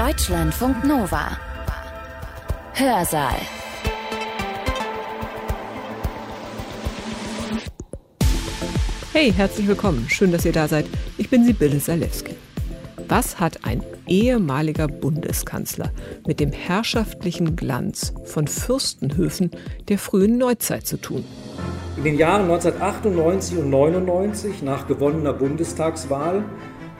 Deutschlandfunk Nova. Hörsaal. Hey, herzlich willkommen. Schön, dass ihr da seid. Ich bin Sibylle Salewski. Was hat ein ehemaliger Bundeskanzler mit dem herrschaftlichen Glanz von Fürstenhöfen der frühen Neuzeit zu tun? In den Jahren 1998 und 99 nach gewonnener Bundestagswahl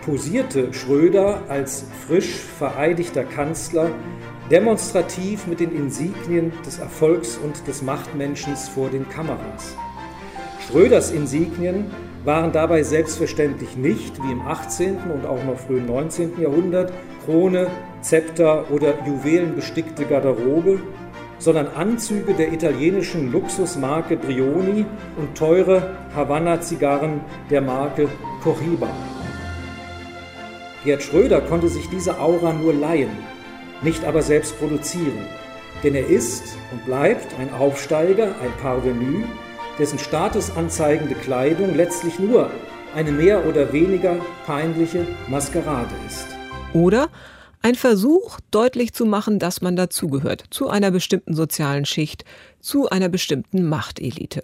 posierte Schröder als frisch vereidigter Kanzler demonstrativ mit den Insignien des Erfolgs und des Machtmenschens vor den Kameras. Schröders Insignien waren dabei selbstverständlich nicht, wie im 18. und auch noch frühen 19. Jahrhundert, Krone, Zepter oder juwelenbestickte Garderobe, sondern Anzüge der italienischen Luxusmarke Brioni und teure Havanna-Zigarren der Marke Cohiba. Gerd Schröder konnte sich diese Aura nur leihen, nicht aber selbst produzieren, denn er ist und bleibt ein Aufsteiger, ein Parvenu, dessen statusanzeigende Kleidung letztlich nur eine mehr oder weniger peinliche Maskerade ist. Oder ein Versuch, deutlich zu machen, dass man dazugehört, zu einer bestimmten sozialen Schicht, zu einer bestimmten Machtelite.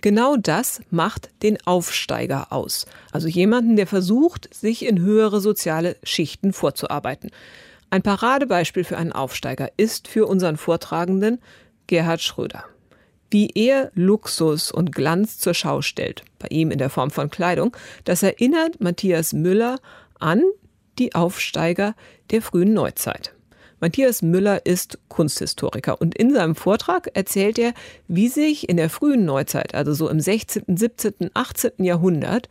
Genau das macht den Aufsteiger aus. Also jemanden, der versucht, sich in höhere soziale Schichten vorzuarbeiten. Ein Paradebeispiel für einen Aufsteiger ist für unseren Vortragenden Gerhard Schröder wie er Luxus und Glanz zur Schau stellt, bei ihm in der Form von Kleidung, das erinnert Matthias Müller an die Aufsteiger der frühen Neuzeit. Matthias Müller ist Kunsthistoriker und in seinem Vortrag erzählt er, wie sich in der frühen Neuzeit, also so im 16., 17., 18. Jahrhundert,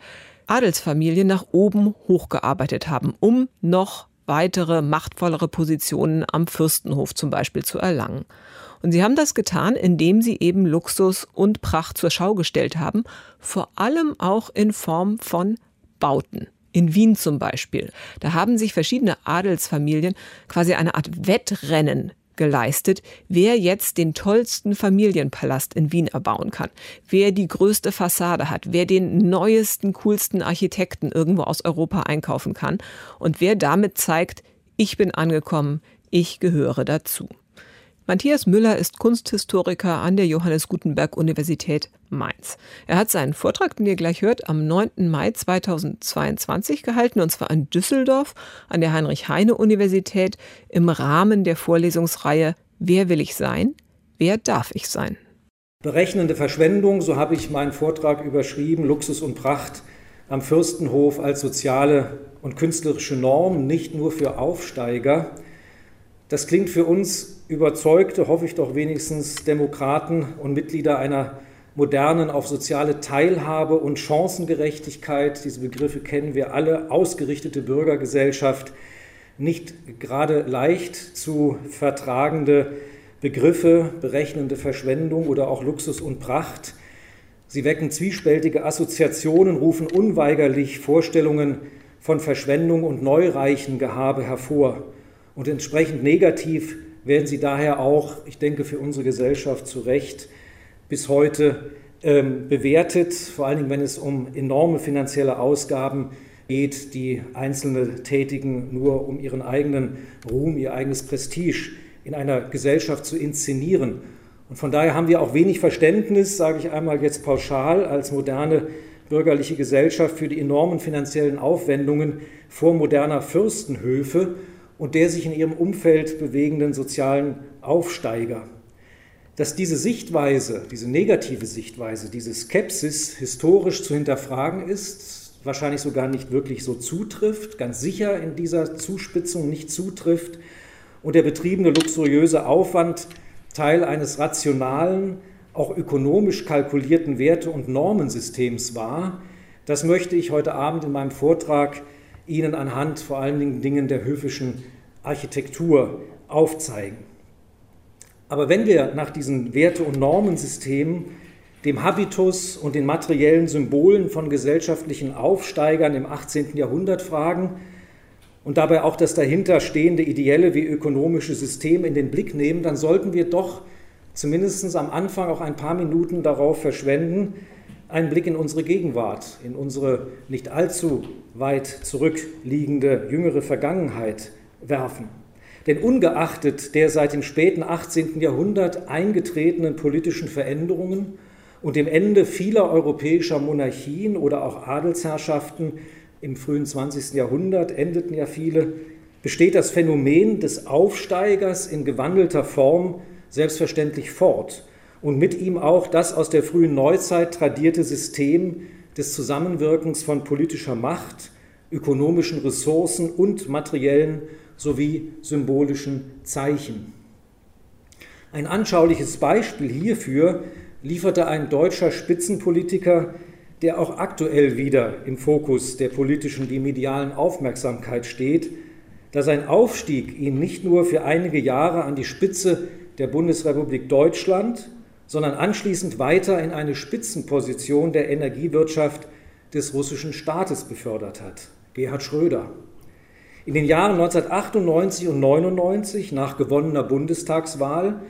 Adelsfamilien nach oben hochgearbeitet haben, um noch weitere machtvollere Positionen am Fürstenhof zum Beispiel zu erlangen. Und sie haben das getan, indem sie eben Luxus und Pracht zur Schau gestellt haben, vor allem auch in Form von Bauten. In Wien zum Beispiel. Da haben sich verschiedene Adelsfamilien quasi eine Art Wettrennen geleistet, wer jetzt den tollsten Familienpalast in Wien erbauen kann, wer die größte Fassade hat, wer den neuesten, coolsten Architekten irgendwo aus Europa einkaufen kann und wer damit zeigt, ich bin angekommen, ich gehöre dazu. Matthias Müller ist Kunsthistoriker an der Johannes Gutenberg Universität Mainz. Er hat seinen Vortrag, den ihr gleich hört, am 9. Mai 2022 gehalten, und zwar in Düsseldorf an der Heinrich-Heine-Universität im Rahmen der Vorlesungsreihe Wer will ich sein? Wer darf ich sein? Berechnende Verschwendung, so habe ich meinen Vortrag überschrieben, Luxus und Pracht am Fürstenhof als soziale und künstlerische Norm, nicht nur für Aufsteiger. Das klingt für uns überzeugte, hoffe ich doch wenigstens, Demokraten und Mitglieder einer modernen, auf soziale Teilhabe und Chancengerechtigkeit, diese Begriffe kennen wir alle, ausgerichtete Bürgergesellschaft, nicht gerade leicht zu vertragende Begriffe, berechnende Verschwendung oder auch Luxus und Pracht. Sie wecken zwiespältige Assoziationen, rufen unweigerlich Vorstellungen von Verschwendung und neureichen Gehabe hervor. Und entsprechend negativ werden sie daher auch, ich denke, für unsere Gesellschaft zu Recht bis heute ähm, bewertet, vor allen Dingen, wenn es um enorme finanzielle Ausgaben geht, die Einzelne tätigen, nur um ihren eigenen Ruhm, ihr eigenes Prestige in einer Gesellschaft zu inszenieren. Und von daher haben wir auch wenig Verständnis, sage ich einmal jetzt pauschal, als moderne bürgerliche Gesellschaft für die enormen finanziellen Aufwendungen vor moderner Fürstenhöfe und der sich in ihrem Umfeld bewegenden sozialen Aufsteiger. Dass diese Sichtweise, diese negative Sichtweise, diese Skepsis historisch zu hinterfragen ist, wahrscheinlich sogar nicht wirklich so zutrifft, ganz sicher in dieser Zuspitzung nicht zutrifft und der betriebene luxuriöse Aufwand Teil eines rationalen, auch ökonomisch kalkulierten Werte- und Normensystems war, das möchte ich heute Abend in meinem Vortrag Ihnen anhand vor allen Dingen der höfischen Architektur aufzeigen. Aber wenn wir nach diesen Werte- und Normensystemen, dem Habitus und den materiellen Symbolen von gesellschaftlichen Aufsteigern im 18. Jahrhundert fragen und dabei auch das dahinterstehende ideelle wie ökonomische System in den Blick nehmen, dann sollten wir doch zumindest am Anfang auch ein paar Minuten darauf verschwenden, einen Blick in unsere Gegenwart, in unsere nicht allzu weit zurückliegende jüngere Vergangenheit werfen. Denn ungeachtet der seit dem späten 18. Jahrhundert eingetretenen politischen Veränderungen und dem Ende vieler europäischer Monarchien oder auch Adelsherrschaften im frühen 20. Jahrhundert endeten ja viele, besteht das Phänomen des Aufsteigers in gewandelter Form selbstverständlich fort und mit ihm auch das aus der frühen Neuzeit tradierte System des Zusammenwirkens von politischer Macht, ökonomischen Ressourcen und materiellen sowie symbolischen Zeichen. Ein anschauliches Beispiel hierfür lieferte ein deutscher Spitzenpolitiker, der auch aktuell wieder im Fokus der politischen wie medialen Aufmerksamkeit steht, da sein Aufstieg ihn nicht nur für einige Jahre an die Spitze der Bundesrepublik Deutschland, sondern anschließend weiter in eine Spitzenposition der Energiewirtschaft des russischen Staates befördert hat, Gerhard Schröder. In den Jahren 1998 und 1999 nach gewonnener Bundestagswahl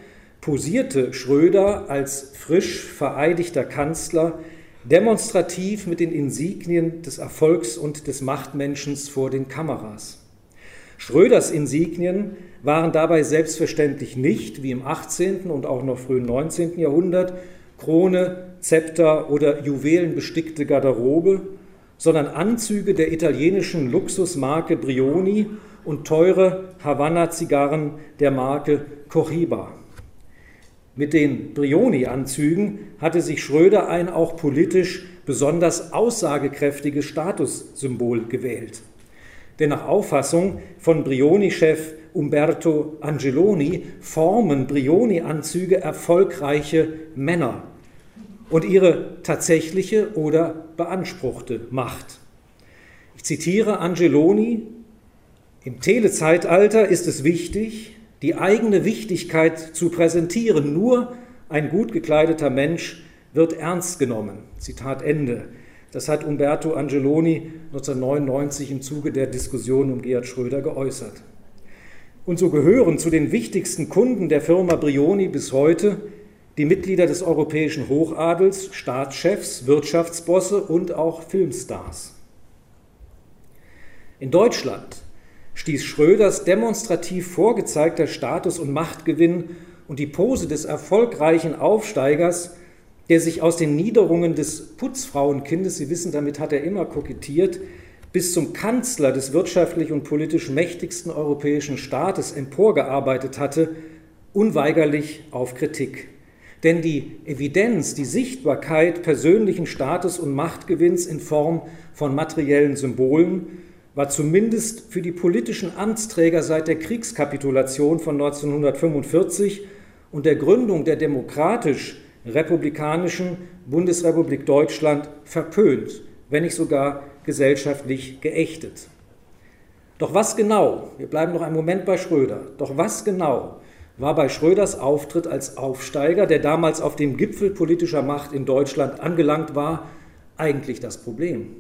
posierte Schröder als frisch vereidigter Kanzler demonstrativ mit den Insignien des Erfolgs und des Machtmenschens vor den Kameras. Schröders Insignien waren dabei selbstverständlich nicht, wie im 18. und auch noch frühen 19. Jahrhundert, Krone, Zepter oder juwelenbestickte Garderobe, sondern Anzüge der italienischen Luxusmarke Brioni und teure Havanna-Zigarren der Marke Cohiba. Mit den Brioni-Anzügen hatte sich Schröder ein auch politisch besonders aussagekräftiges Statussymbol gewählt. Denn nach Auffassung von Brioni-Chef Umberto Angeloni formen Brioni-Anzüge erfolgreiche Männer und ihre tatsächliche oder beanspruchte Macht. Ich zitiere Angeloni, im Telezeitalter ist es wichtig, die eigene Wichtigkeit zu präsentieren. Nur ein gut gekleideter Mensch wird ernst genommen. Zitat Ende. Das hat Umberto Angeloni 1999 im Zuge der Diskussion um Gerhard Schröder geäußert. Und so gehören zu den wichtigsten Kunden der Firma Brioni bis heute die Mitglieder des europäischen Hochadels, Staatschefs, Wirtschaftsbosse und auch Filmstars. In Deutschland stieß Schröders demonstrativ vorgezeigter Status- und Machtgewinn und die Pose des erfolgreichen Aufsteigers der sich aus den Niederungen des Putzfrauenkindes, Sie wissen, damit hat er immer kokettiert, bis zum Kanzler des wirtschaftlich und politisch mächtigsten europäischen Staates emporgearbeitet hatte, unweigerlich auf Kritik. Denn die Evidenz, die Sichtbarkeit persönlichen Status- und Machtgewinns in Form von materiellen Symbolen war zumindest für die politischen Amtsträger seit der Kriegskapitulation von 1945 und der Gründung der demokratisch republikanischen Bundesrepublik Deutschland verpönt, wenn nicht sogar gesellschaftlich geächtet. Doch was genau, wir bleiben noch einen Moment bei Schröder, doch was genau war bei Schröders Auftritt als Aufsteiger, der damals auf dem Gipfel politischer Macht in Deutschland angelangt war, eigentlich das Problem?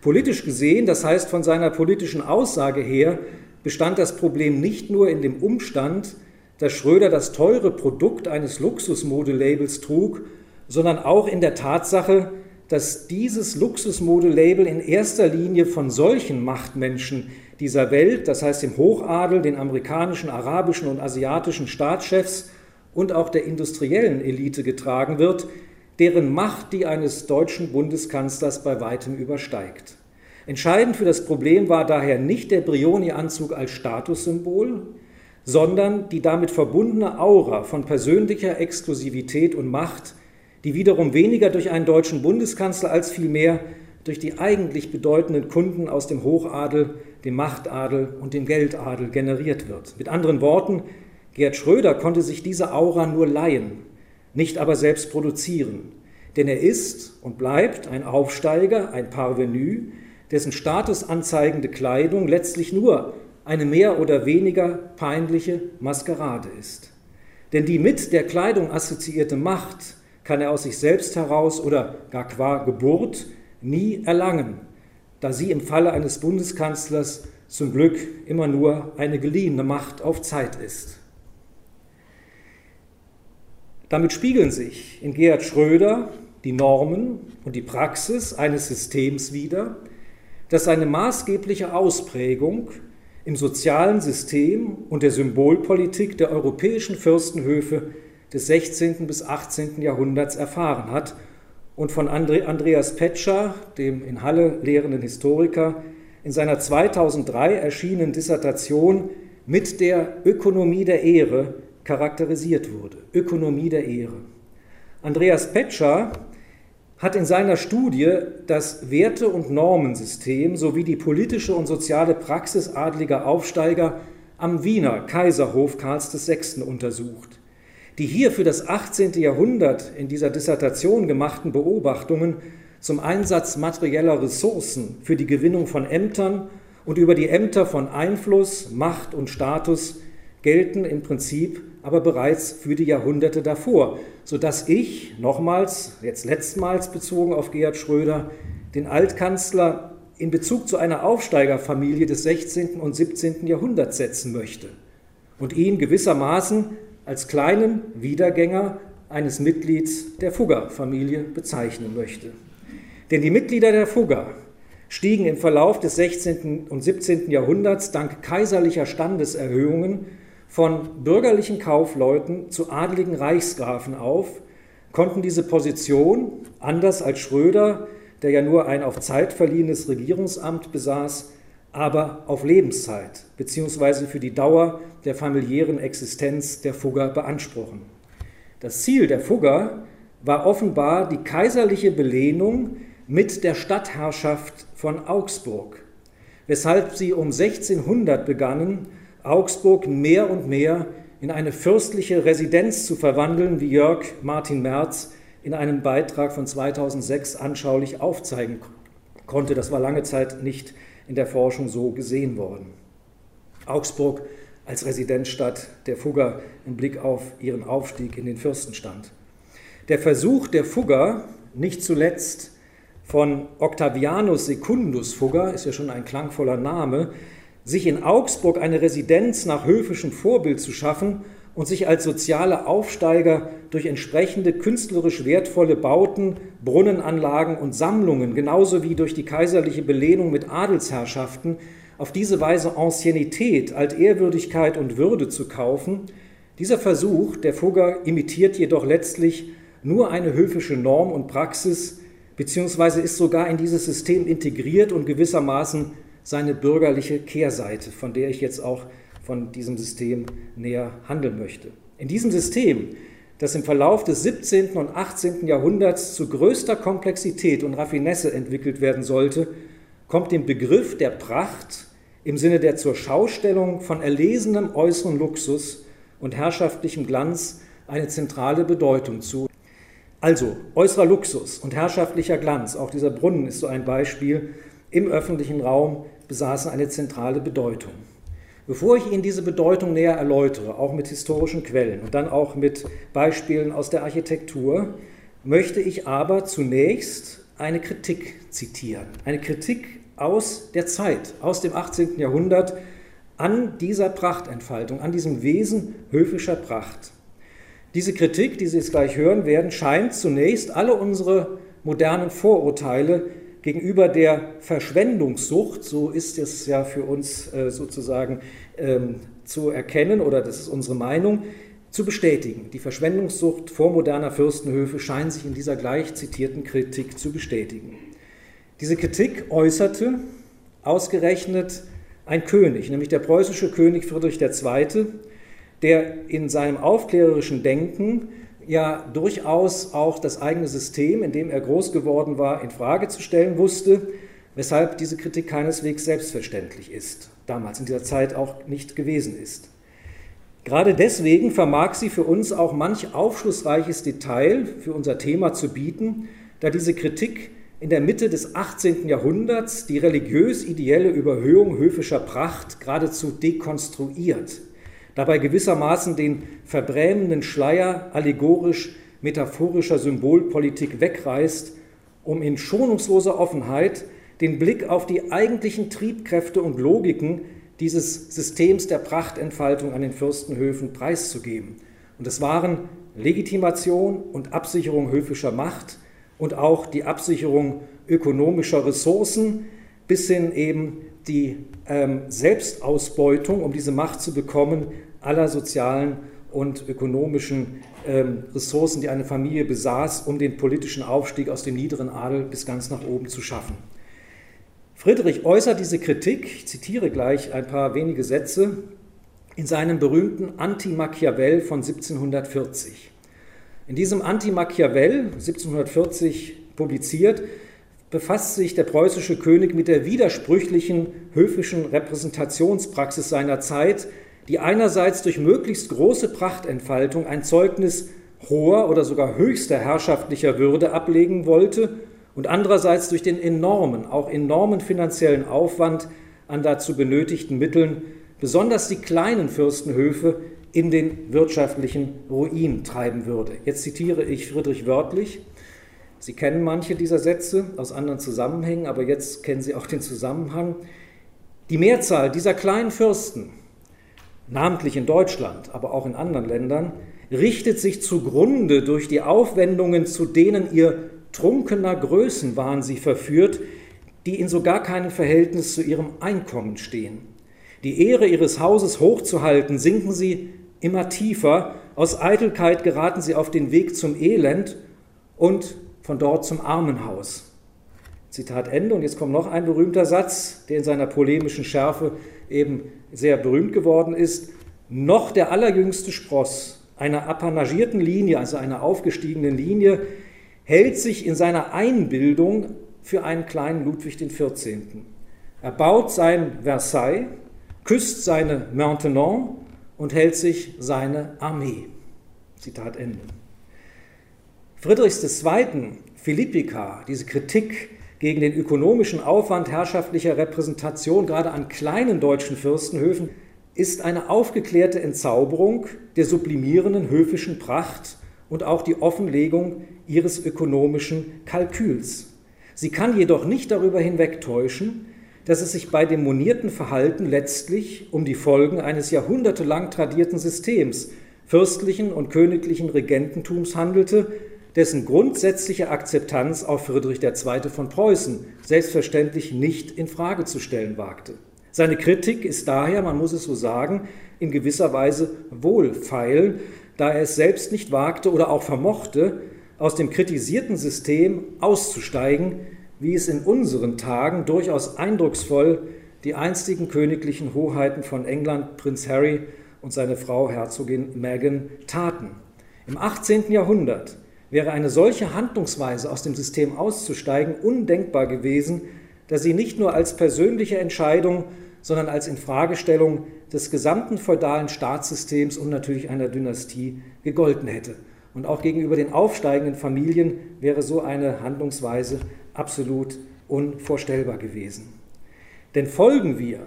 Politisch gesehen, das heißt von seiner politischen Aussage her, bestand das Problem nicht nur in dem Umstand, dass Schröder das teure Produkt eines Luxusmodelabels trug, sondern auch in der Tatsache, dass dieses Luxusmodelabel in erster Linie von solchen Machtmenschen dieser Welt, das heißt dem Hochadel, den amerikanischen, arabischen und asiatischen Staatschefs und auch der industriellen Elite getragen wird, deren Macht die eines deutschen Bundeskanzlers bei weitem übersteigt. Entscheidend für das Problem war daher nicht der Brioni-Anzug als Statussymbol, sondern die damit verbundene Aura von persönlicher Exklusivität und Macht, die wiederum weniger durch einen deutschen Bundeskanzler als vielmehr durch die eigentlich bedeutenden Kunden aus dem Hochadel, dem Machtadel und dem Geldadel generiert wird. Mit anderen Worten, Gerd Schröder konnte sich diese Aura nur leihen, nicht aber selbst produzieren. Denn er ist und bleibt ein Aufsteiger, ein Parvenu, dessen statusanzeigende Kleidung letztlich nur eine mehr oder weniger peinliche Maskerade ist. Denn die mit der Kleidung assoziierte Macht kann er aus sich selbst heraus oder gar qua Geburt nie erlangen, da sie im Falle eines Bundeskanzlers zum Glück immer nur eine geliehene Macht auf Zeit ist. Damit spiegeln sich in Gerhard Schröder die Normen und die Praxis eines Systems wider, das seine maßgebliche Ausprägung im sozialen System und der Symbolpolitik der europäischen Fürstenhöfe des 16. bis 18. Jahrhunderts erfahren hat und von Andreas Petscher, dem in Halle lehrenden Historiker, in seiner 2003 erschienenen Dissertation mit der Ökonomie der Ehre charakterisiert wurde. Ökonomie der Ehre. Andreas Petscher hat in seiner Studie das Werte- und Normensystem sowie die politische und soziale Praxis adliger Aufsteiger am Wiener Kaiserhof Karls VI. untersucht. Die hier für das 18. Jahrhundert in dieser Dissertation gemachten Beobachtungen zum Einsatz materieller Ressourcen für die Gewinnung von Ämtern und über die Ämter von Einfluss, Macht und Status gelten im Prinzip aber bereits für die Jahrhunderte davor, sodass ich, nochmals, jetzt letztmals bezogen auf Gerhard Schröder, den Altkanzler in Bezug zu einer Aufsteigerfamilie des 16. und 17. Jahrhunderts setzen möchte und ihn gewissermaßen als kleinen Wiedergänger eines Mitglieds der Fugger-Familie bezeichnen möchte. Denn die Mitglieder der Fugger stiegen im Verlauf des 16. und 17. Jahrhunderts dank kaiserlicher Standeserhöhungen von bürgerlichen Kaufleuten zu adligen Reichsgrafen auf, konnten diese Position, anders als Schröder, der ja nur ein auf Zeit verliehenes Regierungsamt besaß, aber auf Lebenszeit bzw. für die Dauer der familiären Existenz der Fugger beanspruchen. Das Ziel der Fugger war offenbar die kaiserliche Belehnung mit der Stadtherrschaft von Augsburg, weshalb sie um 1600 begannen, Augsburg mehr und mehr in eine fürstliche Residenz zu verwandeln, wie Jörg Martin Merz in einem Beitrag von 2006 anschaulich aufzeigen konnte. Das war lange Zeit nicht in der Forschung so gesehen worden. Augsburg als Residenzstadt der Fugger im Blick auf ihren Aufstieg in den Fürstenstand. Der Versuch der Fugger, nicht zuletzt von Octavianus Secundus Fugger, ist ja schon ein klangvoller Name, sich in Augsburg eine Residenz nach höfischem Vorbild zu schaffen und sich als soziale Aufsteiger durch entsprechende künstlerisch wertvolle Bauten, Brunnenanlagen und Sammlungen, genauso wie durch die kaiserliche Belehnung mit Adelsherrschaften, auf diese Weise Anciennität, Altehrwürdigkeit und Würde zu kaufen, dieser Versuch der Fugger imitiert jedoch letztlich nur eine höfische Norm und Praxis, beziehungsweise ist sogar in dieses System integriert und gewissermaßen seine bürgerliche Kehrseite, von der ich jetzt auch von diesem System näher handeln möchte. In diesem System, das im Verlauf des 17. und 18. Jahrhunderts zu größter Komplexität und Raffinesse entwickelt werden sollte, kommt dem Begriff der Pracht im Sinne der zur Schaustellung von erlesenem äußeren Luxus und herrschaftlichem Glanz eine zentrale Bedeutung zu. Also äußerer Luxus und herrschaftlicher Glanz, auch dieser Brunnen ist so ein Beispiel, im öffentlichen Raum besaßen eine zentrale Bedeutung. Bevor ich Ihnen diese Bedeutung näher erläutere, auch mit historischen Quellen und dann auch mit Beispielen aus der Architektur, möchte ich aber zunächst eine Kritik zitieren. Eine Kritik aus der Zeit, aus dem 18. Jahrhundert an dieser Prachtentfaltung, an diesem Wesen höfischer Pracht. Diese Kritik, die Sie jetzt gleich hören werden, scheint zunächst alle unsere modernen Vorurteile gegenüber der Verschwendungssucht, so ist es ja für uns äh, sozusagen ähm, zu erkennen, oder das ist unsere Meinung, zu bestätigen. Die Verschwendungssucht vormoderner Fürstenhöfe scheint sich in dieser gleich zitierten Kritik zu bestätigen. Diese Kritik äußerte ausgerechnet ein König, nämlich der preußische König Friedrich II., der in seinem aufklärerischen Denken ja durchaus auch das eigene System, in dem er groß geworden war, in Frage zu stellen wusste, weshalb diese Kritik keineswegs selbstverständlich ist, damals in dieser Zeit auch nicht gewesen ist. Gerade deswegen vermag sie für uns auch manch aufschlussreiches Detail für unser Thema zu bieten, da diese Kritik in der Mitte des 18. Jahrhunderts die religiös-ideelle Überhöhung höfischer Pracht geradezu dekonstruiert dabei gewissermaßen den verbrämenden Schleier allegorisch metaphorischer Symbolpolitik wegreißt, um in schonungsloser Offenheit den Blick auf die eigentlichen Triebkräfte und Logiken dieses Systems der Prachtentfaltung an den Fürstenhöfen preiszugeben. Und es waren Legitimation und Absicherung höfischer Macht und auch die Absicherung ökonomischer Ressourcen bis hin eben die ähm, Selbstausbeutung, um diese Macht zu bekommen, aller sozialen und ökonomischen ähm, Ressourcen, die eine Familie besaß, um den politischen Aufstieg aus dem niederen Adel bis ganz nach oben zu schaffen. Friedrich äußert diese Kritik, ich zitiere gleich ein paar wenige Sätze, in seinem berühmten Anti-Machiavell von 1740. In diesem Anti-Machiavell, 1740 publiziert, befasst sich der preußische König mit der widersprüchlichen höfischen Repräsentationspraxis seiner Zeit, die einerseits durch möglichst große Prachtentfaltung ein Zeugnis hoher oder sogar höchster herrschaftlicher Würde ablegen wollte und andererseits durch den enormen, auch enormen finanziellen Aufwand an dazu benötigten Mitteln besonders die kleinen Fürstenhöfe in den wirtschaftlichen Ruin treiben würde. Jetzt zitiere ich Friedrich wörtlich. Sie kennen manche dieser Sätze aus anderen Zusammenhängen, aber jetzt kennen Sie auch den Zusammenhang. Die Mehrzahl dieser kleinen Fürsten, namentlich in Deutschland, aber auch in anderen Ländern, richtet sich zugrunde durch die Aufwendungen, zu denen ihr trunkener Größenwahn sie verführt, die in so gar keinem Verhältnis zu ihrem Einkommen stehen. Die Ehre ihres Hauses hochzuhalten, sinken sie immer tiefer, aus Eitelkeit geraten sie auf den Weg zum Elend und von dort zum Armenhaus. Zitat Ende. Und jetzt kommt noch ein berühmter Satz, der in seiner polemischen Schärfe eben sehr berühmt geworden ist. Noch der allerjüngste Spross einer apanagierten Linie, also einer aufgestiegenen Linie, hält sich in seiner Einbildung für einen kleinen Ludwig XIV. Er baut sein Versailles, küsst seine Maintenon und hält sich seine Armee. Zitat Ende. Friedrichs II. Philippika, diese Kritik gegen den ökonomischen Aufwand herrschaftlicher Repräsentation gerade an kleinen deutschen Fürstenhöfen, ist eine aufgeklärte Entzauberung der sublimierenden höfischen Pracht und auch die Offenlegung ihres ökonomischen Kalküls. Sie kann jedoch nicht darüber hinwegtäuschen, dass es sich bei dem monierten Verhalten letztlich um die Folgen eines jahrhundertelang tradierten Systems fürstlichen und königlichen Regententums handelte, dessen grundsätzliche Akzeptanz auch Friedrich II. von Preußen selbstverständlich nicht in Frage zu stellen wagte. Seine Kritik ist daher, man muss es so sagen, in gewisser Weise wohlfeil, da er es selbst nicht wagte oder auch vermochte, aus dem kritisierten System auszusteigen, wie es in unseren Tagen durchaus eindrucksvoll die einstigen königlichen Hoheiten von England, Prinz Harry und seine Frau Herzogin Meghan taten. Im 18. Jahrhundert wäre eine solche Handlungsweise aus dem System auszusteigen undenkbar gewesen, da sie nicht nur als persönliche Entscheidung, sondern als Infragestellung des gesamten feudalen Staatssystems und natürlich einer Dynastie gegolten hätte. Und auch gegenüber den aufsteigenden Familien wäre so eine Handlungsweise absolut unvorstellbar gewesen. Denn folgen wir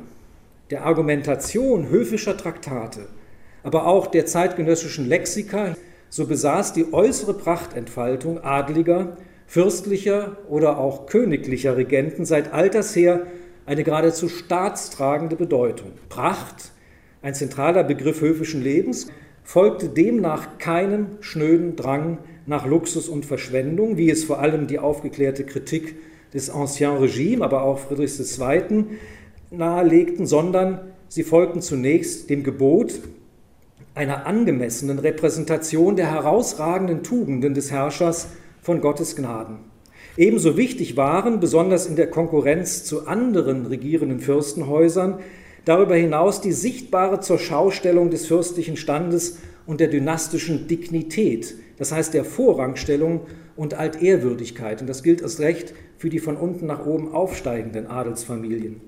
der Argumentation höfischer Traktate, aber auch der zeitgenössischen Lexika, so besaß die äußere Prachtentfaltung adliger, fürstlicher oder auch königlicher Regenten seit alters her eine geradezu staatstragende Bedeutung. Pracht, ein zentraler Begriff höfischen Lebens, folgte demnach keinem schnöden Drang nach Luxus und Verschwendung, wie es vor allem die aufgeklärte Kritik des Ancien Regime, aber auch Friedrichs II. nahelegten, sondern sie folgten zunächst dem Gebot einer angemessenen Repräsentation der herausragenden Tugenden des Herrschers von Gottes Gnaden. Ebenso wichtig waren, besonders in der Konkurrenz zu anderen regierenden Fürstenhäusern, Darüber hinaus die sichtbare Zurschaustellung des fürstlichen Standes und der dynastischen Dignität, das heißt der Vorrangstellung und Altehrwürdigkeit. Und das gilt erst recht für die von unten nach oben aufsteigenden Adelsfamilien.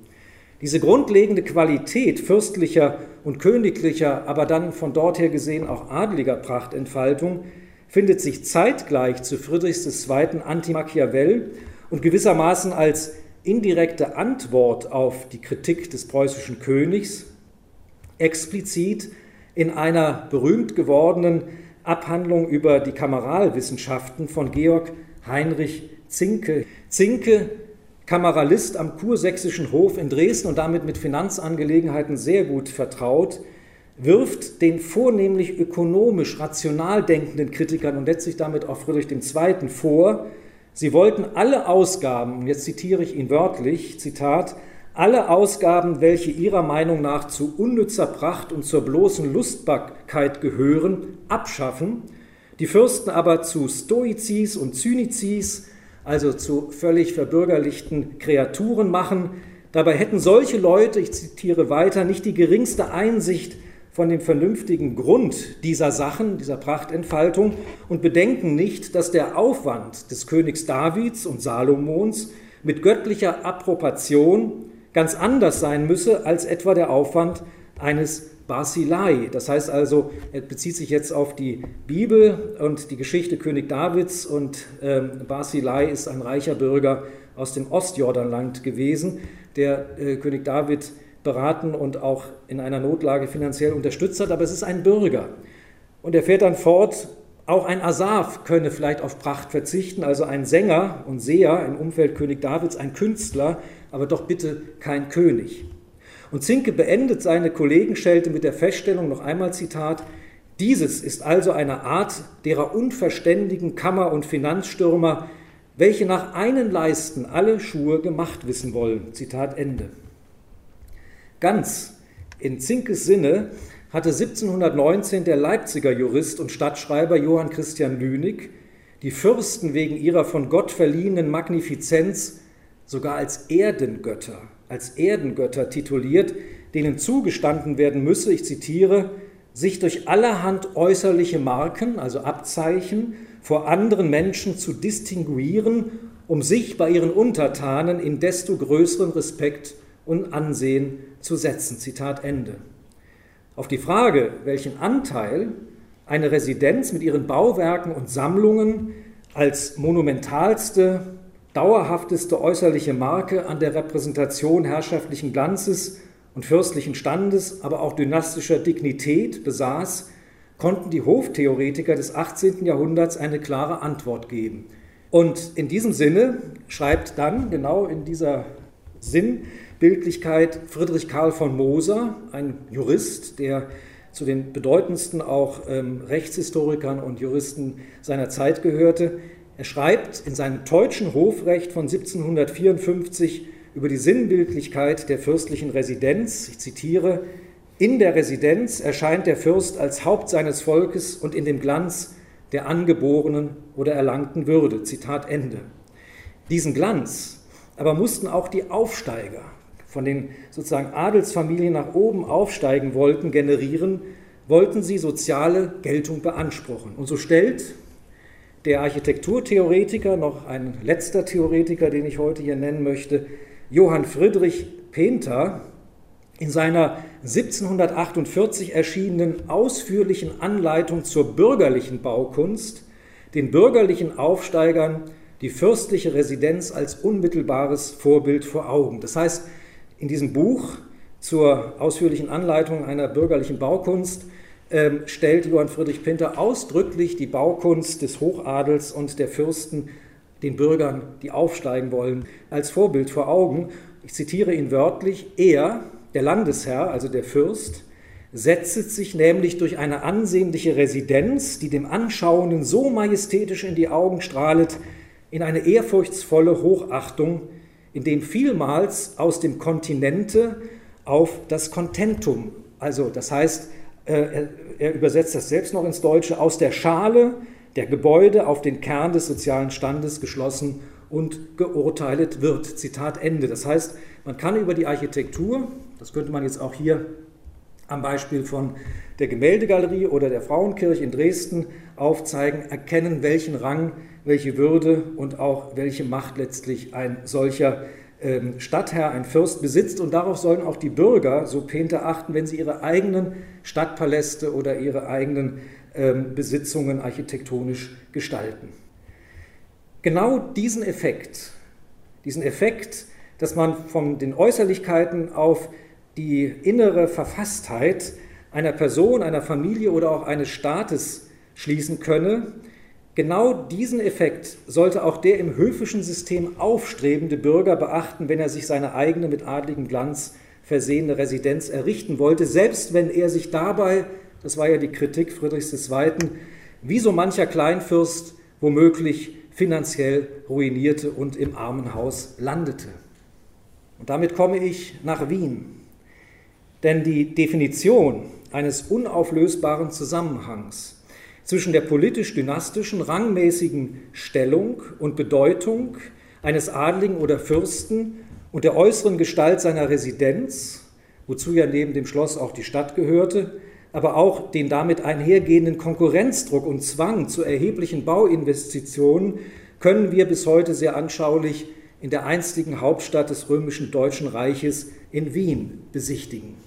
Diese grundlegende Qualität fürstlicher und königlicher, aber dann von dort her gesehen auch adliger Prachtentfaltung findet sich zeitgleich zu Friedrichs II. Anti-Machiavell und gewissermaßen als indirekte Antwort auf die Kritik des preußischen Königs explizit in einer berühmt gewordenen Abhandlung über die Kameralwissenschaften von Georg Heinrich Zinke. Zinke, Kameralist am kursächsischen Hof in Dresden und damit mit Finanzangelegenheiten sehr gut vertraut, wirft den vornehmlich ökonomisch rational denkenden Kritikern und letztlich damit auch Friedrich II. vor, Sie wollten alle Ausgaben, und jetzt zitiere ich ihn wörtlich, Zitat, alle Ausgaben, welche ihrer Meinung nach zu unnützer Pracht und zur bloßen Lustbarkeit gehören, abschaffen, die Fürsten aber zu Stoizis und Zynizis, also zu völlig verbürgerlichten Kreaturen machen. Dabei hätten solche Leute, ich zitiere weiter, nicht die geringste Einsicht von dem vernünftigen Grund dieser Sachen, dieser Prachtentfaltung und bedenken nicht, dass der Aufwand des Königs Davids und Salomons mit göttlicher Approbation ganz anders sein müsse als etwa der Aufwand eines Basilei. Das heißt also, er bezieht sich jetzt auf die Bibel und die Geschichte König Davids und ähm, Basilei ist ein reicher Bürger aus dem Ostjordanland gewesen, der äh, König David beraten und auch in einer Notlage finanziell unterstützt hat, aber es ist ein Bürger. Und er fährt dann fort, auch ein Asaf könne vielleicht auf Pracht verzichten, also ein Sänger und Seher im Umfeld König Davids, ein Künstler, aber doch bitte kein König. Und Zinke beendet seine Kollegenschelte mit der Feststellung, noch einmal Zitat, dieses ist also eine Art derer unverständigen Kammer- und Finanzstürmer, welche nach einen Leisten alle Schuhe gemacht wissen wollen. Zitat Ende. Ganz in Zinkes Sinne hatte 1719 der Leipziger Jurist und Stadtschreiber Johann Christian Lünig die Fürsten wegen ihrer von Gott verliehenen Magnifizenz sogar als Erdengötter, als Erdengötter tituliert, denen zugestanden werden müsse, ich zitiere, sich durch allerhand äußerliche Marken, also Abzeichen, vor anderen Menschen zu distinguieren, um sich bei ihren Untertanen in desto größeren Respekt und Ansehen zu setzen. Zitat Ende. Auf die Frage, welchen Anteil eine Residenz mit ihren Bauwerken und Sammlungen als monumentalste dauerhafteste äußerliche Marke an der Repräsentation herrschaftlichen Glanzes und fürstlichen Standes, aber auch dynastischer Dignität besaß, konnten die Hoftheoretiker des 18. Jahrhunderts eine klare Antwort geben. Und in diesem Sinne schreibt dann, genau in dieser Sinnbildlichkeit, Friedrich Karl von Moser, ein Jurist, der zu den bedeutendsten auch ähm, Rechtshistorikern und Juristen seiner Zeit gehörte, er schreibt in seinem deutschen Hofrecht von 1754 über die Sinnbildlichkeit der fürstlichen Residenz, ich zitiere, in der Residenz erscheint der Fürst als Haupt seines Volkes und in dem Glanz der angeborenen oder erlangten Würde. Zitat Ende. Diesen Glanz aber mussten auch die Aufsteiger, von den sozusagen Adelsfamilien nach oben aufsteigen wollten, generieren, wollten sie soziale Geltung beanspruchen. Und so stellt der Architekturtheoretiker, noch ein letzter Theoretiker, den ich heute hier nennen möchte, Johann Friedrich Penter, in seiner 1748 erschienenen ausführlichen Anleitung zur bürgerlichen Baukunst den bürgerlichen Aufsteigern die fürstliche Residenz als unmittelbares Vorbild vor Augen. Das heißt, in diesem Buch zur ausführlichen Anleitung einer bürgerlichen Baukunst ähm, stellt Johann Friedrich Pinter ausdrücklich die Baukunst des Hochadels und der Fürsten den Bürgern, die aufsteigen wollen, als Vorbild vor Augen. Ich zitiere ihn wörtlich, er, der Landesherr, also der Fürst, setzet sich nämlich durch eine ansehnliche Residenz, die dem Anschauenden so majestätisch in die Augen strahlet, in eine ehrfurchtsvolle Hochachtung, in dem vielmals aus dem Kontinente auf das Contentum, also das heißt äh, er übersetzt das selbst noch ins Deutsche, aus der Schale der Gebäude auf den Kern des sozialen Standes geschlossen und geurteilt wird. Zitat Ende. Das heißt, man kann über die Architektur, das könnte man jetzt auch hier am Beispiel von der Gemäldegalerie oder der Frauenkirche in Dresden aufzeigen, erkennen, welchen Rang, welche Würde und auch welche Macht letztlich ein solcher Stadtherr, ein Fürst besitzt und darauf sollen auch die Bürger, so Pente, achten, wenn sie ihre eigenen Stadtpaläste oder ihre eigenen ähm, Besitzungen architektonisch gestalten. Genau diesen Effekt, diesen Effekt, dass man von den Äußerlichkeiten auf die innere Verfasstheit einer Person, einer Familie oder auch eines Staates schließen könne, Genau diesen Effekt sollte auch der im höfischen System aufstrebende Bürger beachten, wenn er sich seine eigene mit adligem Glanz versehene Residenz errichten wollte, selbst wenn er sich dabei, das war ja die Kritik Friedrichs II., wie so mancher Kleinfürst womöglich finanziell ruinierte und im Armenhaus landete. Und damit komme ich nach Wien. Denn die Definition eines unauflösbaren Zusammenhangs zwischen der politisch-dynastischen rangmäßigen Stellung und Bedeutung eines Adligen oder Fürsten und der äußeren Gestalt seiner Residenz, wozu ja neben dem Schloss auch die Stadt gehörte, aber auch den damit einhergehenden Konkurrenzdruck und Zwang zu erheblichen Bauinvestitionen können wir bis heute sehr anschaulich in der einstigen Hauptstadt des römischen Deutschen Reiches in Wien besichtigen.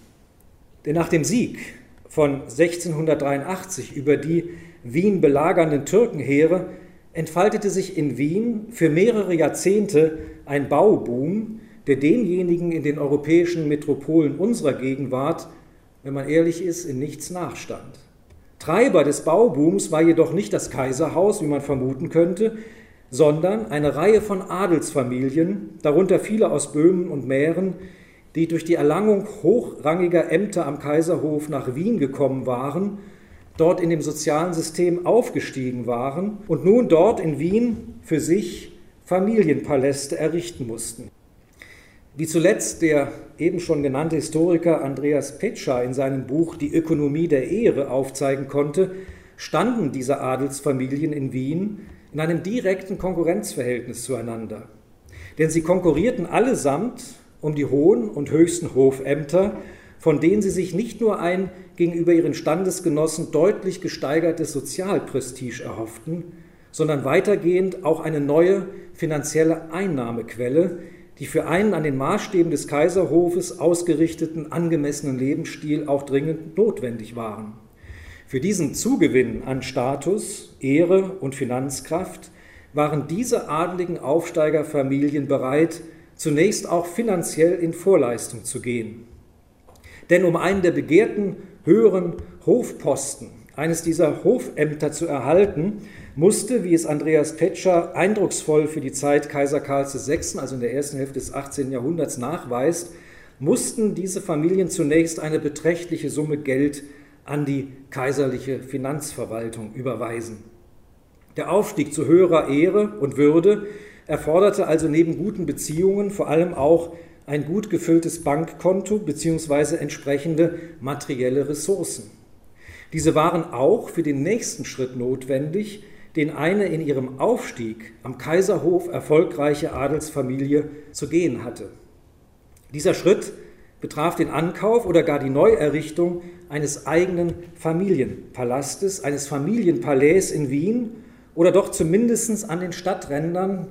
Denn nach dem Sieg von 1683 über die Wien belagernden Türkenheere entfaltete sich in Wien für mehrere Jahrzehnte ein Bauboom, der denjenigen in den europäischen Metropolen unserer Gegenwart, wenn man ehrlich ist, in nichts nachstand. Treiber des Baubooms war jedoch nicht das Kaiserhaus, wie man vermuten könnte, sondern eine Reihe von Adelsfamilien, darunter viele aus Böhmen und Mähren, die durch die Erlangung hochrangiger Ämter am Kaiserhof nach Wien gekommen waren, dort in dem sozialen System aufgestiegen waren und nun dort in Wien für sich Familienpaläste errichten mussten. Wie zuletzt der eben schon genannte Historiker Andreas Petscher in seinem Buch Die Ökonomie der Ehre aufzeigen konnte, standen diese Adelsfamilien in Wien in einem direkten Konkurrenzverhältnis zueinander. Denn sie konkurrierten allesamt um die hohen und höchsten Hofämter, von denen sie sich nicht nur ein gegenüber ihren Standesgenossen deutlich gesteigertes Sozialprestige erhofften, sondern weitergehend auch eine neue finanzielle Einnahmequelle, die für einen an den Maßstäben des Kaiserhofes ausgerichteten angemessenen Lebensstil auch dringend notwendig waren. Für diesen Zugewinn an Status, Ehre und Finanzkraft waren diese adligen Aufsteigerfamilien bereit, zunächst auch finanziell in Vorleistung zu gehen. Denn um einen der begehrten höheren Hofposten, eines dieser Hofämter zu erhalten, musste, wie es Andreas Petscher eindrucksvoll für die Zeit Kaiser Karls VI., also in der ersten Hälfte des 18. Jahrhunderts, nachweist, mussten diese Familien zunächst eine beträchtliche Summe Geld an die kaiserliche Finanzverwaltung überweisen. Der Aufstieg zu höherer Ehre und Würde erforderte also neben guten Beziehungen vor allem auch ein gut gefülltes Bankkonto bzw. entsprechende materielle Ressourcen. Diese waren auch für den nächsten Schritt notwendig, den eine in ihrem Aufstieg am Kaiserhof erfolgreiche Adelsfamilie zu gehen hatte. Dieser Schritt betraf den Ankauf oder gar die Neuerrichtung eines eigenen Familienpalastes, eines Familienpalais in Wien oder doch zumindest an den Stadträndern.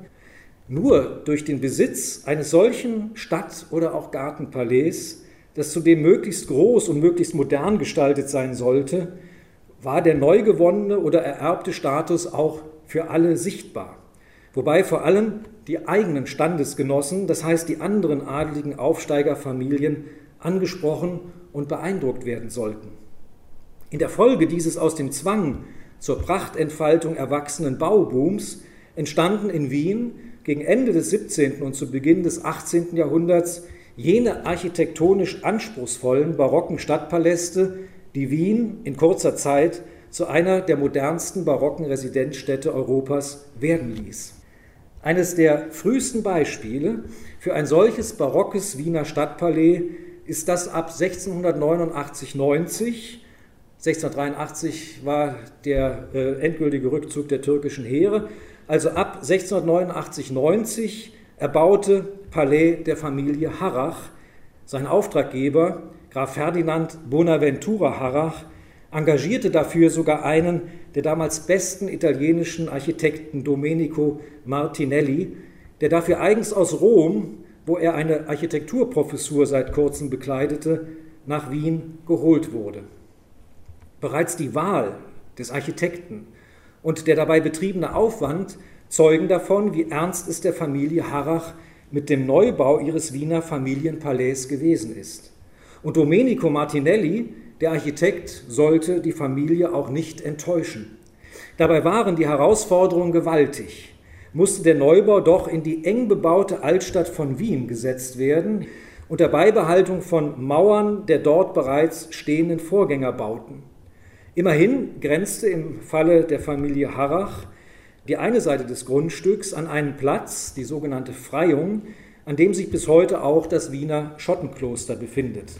Nur durch den Besitz eines solchen Stadt- oder auch Gartenpalais, das zudem möglichst groß und möglichst modern gestaltet sein sollte, war der neu gewonnene oder ererbte Status auch für alle sichtbar. Wobei vor allem die eigenen Standesgenossen, das heißt die anderen adligen Aufsteigerfamilien, angesprochen und beeindruckt werden sollten. In der Folge dieses aus dem Zwang zur Prachtentfaltung erwachsenen Baubooms entstanden in Wien gegen Ende des 17. und zu Beginn des 18. Jahrhunderts jene architektonisch anspruchsvollen barocken Stadtpaläste, die Wien in kurzer Zeit zu einer der modernsten barocken Residenzstädte Europas werden ließ. Eines der frühesten Beispiele für ein solches barockes Wiener Stadtpalais ist das ab 1689-90. 1683 war der äh, endgültige Rückzug der türkischen Heere. Also ab 1689-90 erbaute Palais der Familie Harrach. Sein Auftraggeber Graf Ferdinand Bonaventura Harrach engagierte dafür sogar einen der damals besten italienischen Architekten Domenico Martinelli, der dafür eigens aus Rom, wo er eine Architekturprofessur seit kurzem bekleidete, nach Wien geholt wurde. Bereits die Wahl des Architekten und der dabei betriebene Aufwand zeugen davon, wie ernst es der Familie Harrach mit dem Neubau ihres Wiener Familienpalais gewesen ist. Und Domenico Martinelli, der Architekt, sollte die Familie auch nicht enttäuschen. Dabei waren die Herausforderungen gewaltig. Musste der Neubau doch in die eng bebaute Altstadt von Wien gesetzt werden, unter Beibehaltung von Mauern der dort bereits stehenden Vorgängerbauten. Immerhin grenzte im Falle der Familie Harrach die eine Seite des Grundstücks an einen Platz, die sogenannte Freiung, an dem sich bis heute auch das Wiener Schottenkloster befindet.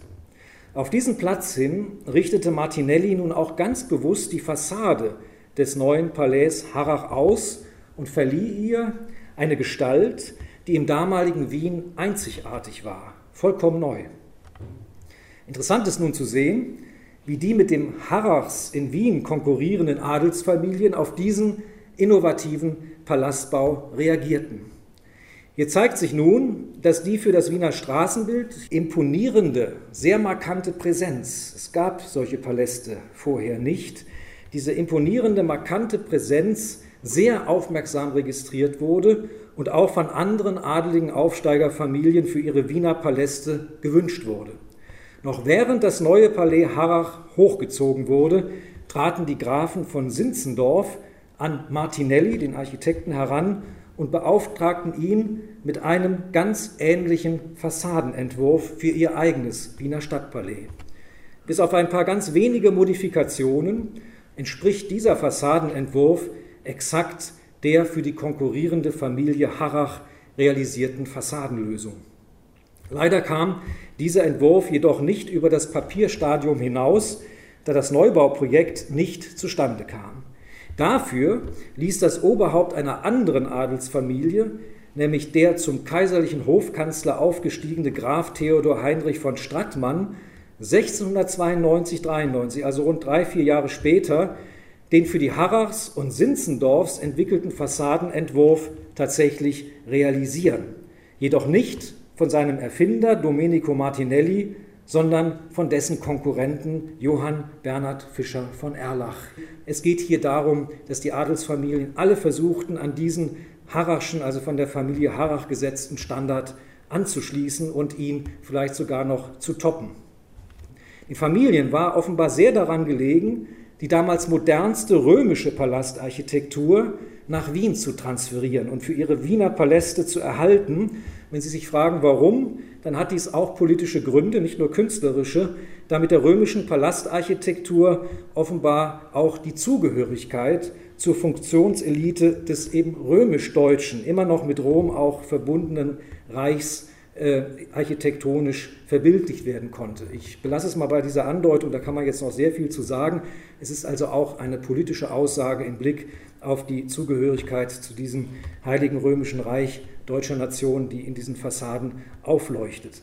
Auf diesen Platz hin richtete Martinelli nun auch ganz bewusst die Fassade des neuen Palais Harrach aus und verlieh ihr eine Gestalt, die im damaligen Wien einzigartig war, vollkommen neu. Interessant ist nun zu sehen, wie die mit dem Harrachs in Wien konkurrierenden Adelsfamilien auf diesen innovativen Palastbau reagierten. Hier zeigt sich nun, dass die für das Wiener Straßenbild imponierende, sehr markante Präsenz, es gab solche Paläste vorher nicht, diese imponierende, markante Präsenz sehr aufmerksam registriert wurde und auch von anderen adeligen Aufsteigerfamilien für ihre Wiener Paläste gewünscht wurde. Noch während das neue Palais Harrach hochgezogen wurde, traten die Grafen von Sinzendorf an Martinelli, den Architekten, heran und beauftragten ihn mit einem ganz ähnlichen Fassadenentwurf für ihr eigenes Wiener Stadtpalais. Bis auf ein paar ganz wenige Modifikationen entspricht dieser Fassadenentwurf exakt der für die konkurrierende Familie Harrach realisierten Fassadenlösung. Leider kam dieser Entwurf jedoch nicht über das Papierstadium hinaus, da das Neubauprojekt nicht zustande kam. Dafür ließ das Oberhaupt einer anderen Adelsfamilie, nämlich der zum kaiserlichen Hofkanzler aufgestiegene Graf Theodor Heinrich von Strattmann, 1692-93, also rund drei, vier Jahre später, den für die Harrachs und Sinzendorfs entwickelten Fassadenentwurf tatsächlich realisieren. Jedoch nicht von seinem Erfinder Domenico Martinelli, sondern von dessen Konkurrenten Johann Bernhard Fischer von Erlach. Es geht hier darum, dass die Adelsfamilien alle versuchten, an diesen Harrachschen, also von der Familie Harrach gesetzten Standard anzuschließen und ihn vielleicht sogar noch zu toppen. Den Familien war offenbar sehr daran gelegen, die damals modernste römische Palastarchitektur nach Wien zu transferieren und für ihre Wiener Paläste zu erhalten. Wenn Sie sich fragen, warum, dann hat dies auch politische Gründe, nicht nur künstlerische, da mit der römischen Palastarchitektur offenbar auch die Zugehörigkeit zur Funktionselite des eben römisch-deutschen, immer noch mit Rom auch verbundenen Reichs äh, architektonisch verbildlicht werden konnte. Ich belasse es mal bei dieser Andeutung, da kann man jetzt noch sehr viel zu sagen. Es ist also auch eine politische Aussage im Blick auf die Zugehörigkeit zu diesem heiligen römischen Reich deutscher Nation, die in diesen Fassaden aufleuchtet.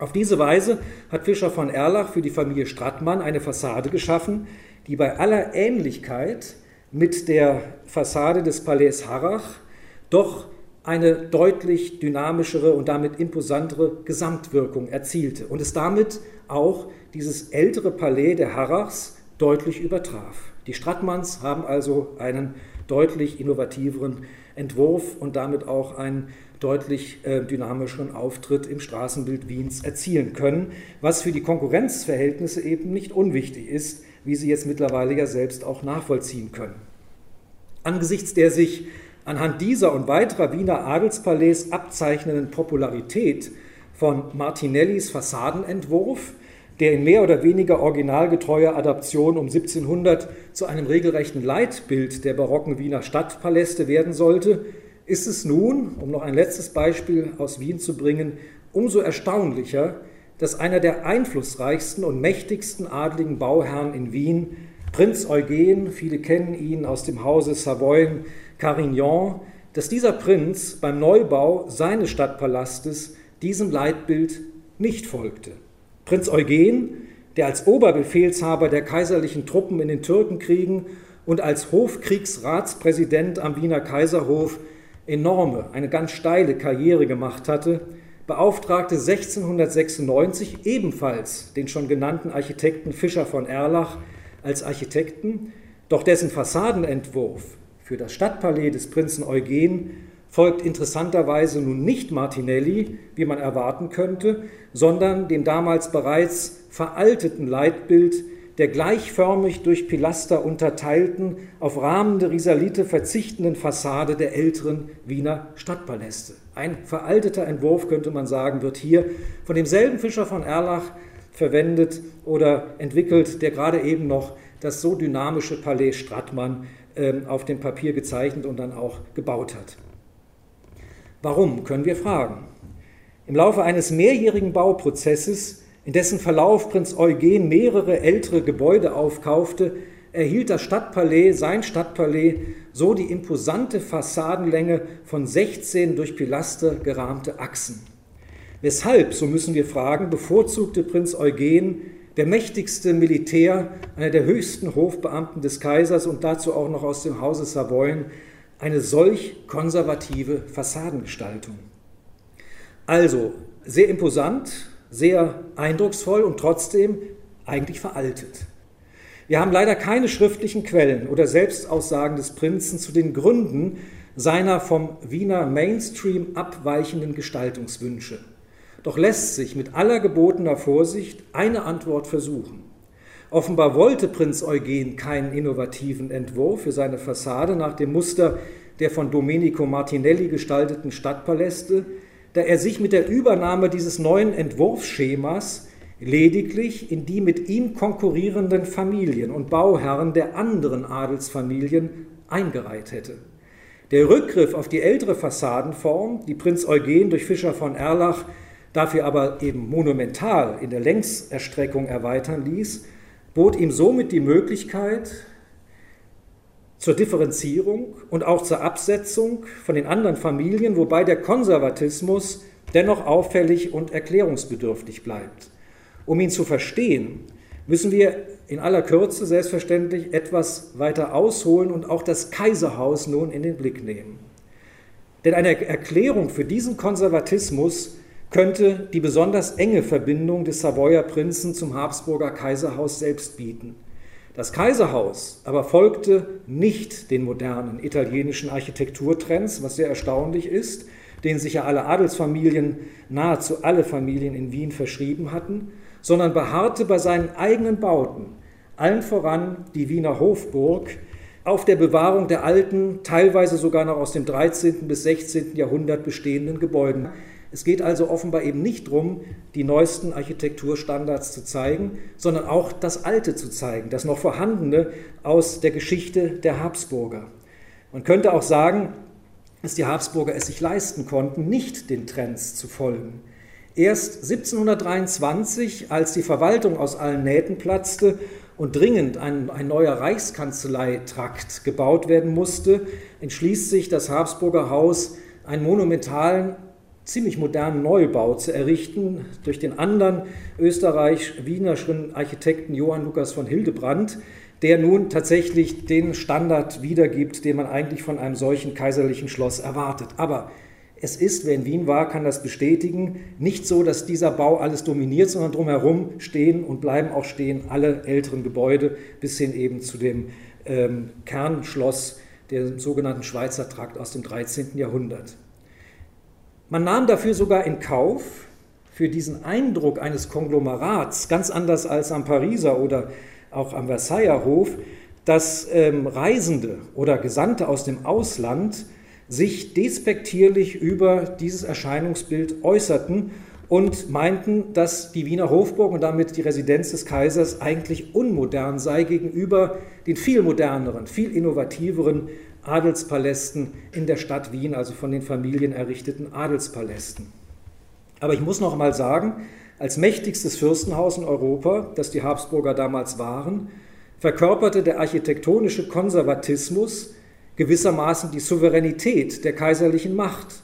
Auf diese Weise hat Fischer von Erlach für die Familie Strattmann eine Fassade geschaffen, die bei aller Ähnlichkeit mit der Fassade des Palais Harrach doch eine deutlich dynamischere und damit imposantere Gesamtwirkung erzielte und es damit auch dieses ältere Palais der Harrachs deutlich übertraf. Die Strattmanns haben also einen deutlich innovativeren Entwurf und damit auch einen deutlich äh, dynamischeren Auftritt im Straßenbild Wiens erzielen können, was für die Konkurrenzverhältnisse eben nicht unwichtig ist, wie Sie jetzt mittlerweile ja selbst auch nachvollziehen können. Angesichts der sich anhand dieser und weiterer Wiener Adelspalais abzeichnenden Popularität von Martinellis Fassadenentwurf der in mehr oder weniger originalgetreuer Adaption um 1700 zu einem regelrechten Leitbild der barocken Wiener Stadtpaläste werden sollte, ist es nun, um noch ein letztes Beispiel aus Wien zu bringen, umso erstaunlicher, dass einer der einflussreichsten und mächtigsten adligen Bauherren in Wien, Prinz Eugen, viele kennen ihn aus dem Hause Savoyen, Carignan, dass dieser Prinz beim Neubau seines Stadtpalastes diesem Leitbild nicht folgte. Prinz Eugen, der als Oberbefehlshaber der kaiserlichen Truppen in den Türkenkriegen und als Hofkriegsratspräsident am Wiener Kaiserhof enorme, eine ganz steile Karriere gemacht hatte, beauftragte 1696 ebenfalls den schon genannten Architekten Fischer von Erlach als Architekten, doch dessen Fassadenentwurf für das Stadtpalais des Prinzen Eugen folgt interessanterweise nun nicht Martinelli, wie man erwarten könnte, sondern dem damals bereits veralteten Leitbild der gleichförmig durch Pilaster unterteilten, auf rahmende Risalite verzichtenden Fassade der älteren Wiener Stadtpaläste. Ein veralteter Entwurf, könnte man sagen, wird hier von demselben Fischer von Erlach verwendet oder entwickelt, der gerade eben noch das so dynamische Palais Strattmann auf dem Papier gezeichnet und dann auch gebaut hat. Warum, können wir fragen. Im Laufe eines mehrjährigen Bauprozesses, in dessen Verlauf Prinz Eugen mehrere ältere Gebäude aufkaufte, erhielt das Stadtpalais, sein Stadtpalais, so die imposante Fassadenlänge von 16 durch Pilaster gerahmte Achsen. Weshalb, so müssen wir fragen, bevorzugte Prinz Eugen, der mächtigste Militär, einer der höchsten Hofbeamten des Kaisers und dazu auch noch aus dem Hause Savoyen, eine solch konservative Fassadengestaltung? Also sehr imposant, sehr eindrucksvoll und trotzdem eigentlich veraltet. Wir haben leider keine schriftlichen Quellen oder Selbstaussagen des Prinzen zu den Gründen seiner vom Wiener Mainstream abweichenden Gestaltungswünsche. Doch lässt sich mit aller gebotener Vorsicht eine Antwort versuchen. Offenbar wollte Prinz Eugen keinen innovativen Entwurf für seine Fassade nach dem Muster der von Domenico Martinelli gestalteten Stadtpaläste, da er sich mit der Übernahme dieses neuen Entwurfsschemas lediglich in die mit ihm konkurrierenden Familien und Bauherren der anderen Adelsfamilien eingereiht hätte. Der Rückgriff auf die ältere Fassadenform, die Prinz Eugen durch Fischer von Erlach dafür aber eben monumental in der Längserstreckung erweitern ließ, bot ihm somit die Möglichkeit zur Differenzierung und auch zur Absetzung von den anderen Familien, wobei der Konservatismus dennoch auffällig und erklärungsbedürftig bleibt. Um ihn zu verstehen, müssen wir in aller Kürze selbstverständlich etwas weiter ausholen und auch das Kaiserhaus nun in den Blick nehmen. Denn eine Erklärung für diesen Konservatismus könnte die besonders enge Verbindung des Savoyer Prinzen zum Habsburger Kaiserhaus selbst bieten. Das Kaiserhaus aber folgte nicht den modernen italienischen Architekturtrends, was sehr erstaunlich ist, denen sich ja alle Adelsfamilien, nahezu alle Familien in Wien verschrieben hatten, sondern beharrte bei seinen eigenen Bauten, allen voran die Wiener Hofburg, auf der Bewahrung der alten, teilweise sogar noch aus dem 13. bis 16. Jahrhundert bestehenden Gebäuden. Es geht also offenbar eben nicht darum, die neuesten Architekturstandards zu zeigen, sondern auch das Alte zu zeigen, das noch Vorhandene aus der Geschichte der Habsburger. Man könnte auch sagen, dass die Habsburger es sich leisten konnten, nicht den Trends zu folgen. Erst 1723, als die Verwaltung aus allen Nähten platzte und dringend ein, ein neuer Reichskanzleitrakt gebaut werden musste, entschließt sich das Habsburger Haus, einen monumentalen, ziemlich modernen Neubau zu errichten durch den anderen österreich-wienerischen Architekten Johann Lukas von Hildebrand, der nun tatsächlich den Standard wiedergibt, den man eigentlich von einem solchen kaiserlichen Schloss erwartet. Aber es ist, wer in Wien war, kann das bestätigen, nicht so, dass dieser Bau alles dominiert, sondern drumherum stehen und bleiben auch stehen alle älteren Gebäude bis hin eben zu dem ähm, Kernschloss, der sogenannten Schweizer Trakt aus dem 13. Jahrhundert. Man nahm dafür sogar in Kauf, für diesen Eindruck eines Konglomerats, ganz anders als am Pariser oder auch am Versailler Hof, dass ähm, Reisende oder Gesandte aus dem Ausland sich despektierlich über dieses Erscheinungsbild äußerten und meinten, dass die Wiener Hofburg und damit die Residenz des Kaisers eigentlich unmodern sei gegenüber den viel moderneren, viel innovativeren Adelspalästen in der Stadt Wien, also von den Familien errichteten Adelspalästen. Aber ich muss noch mal sagen, als mächtigstes Fürstenhaus in Europa, das die Habsburger damals waren, verkörperte der architektonische Konservatismus gewissermaßen die Souveränität der kaiserlichen Macht,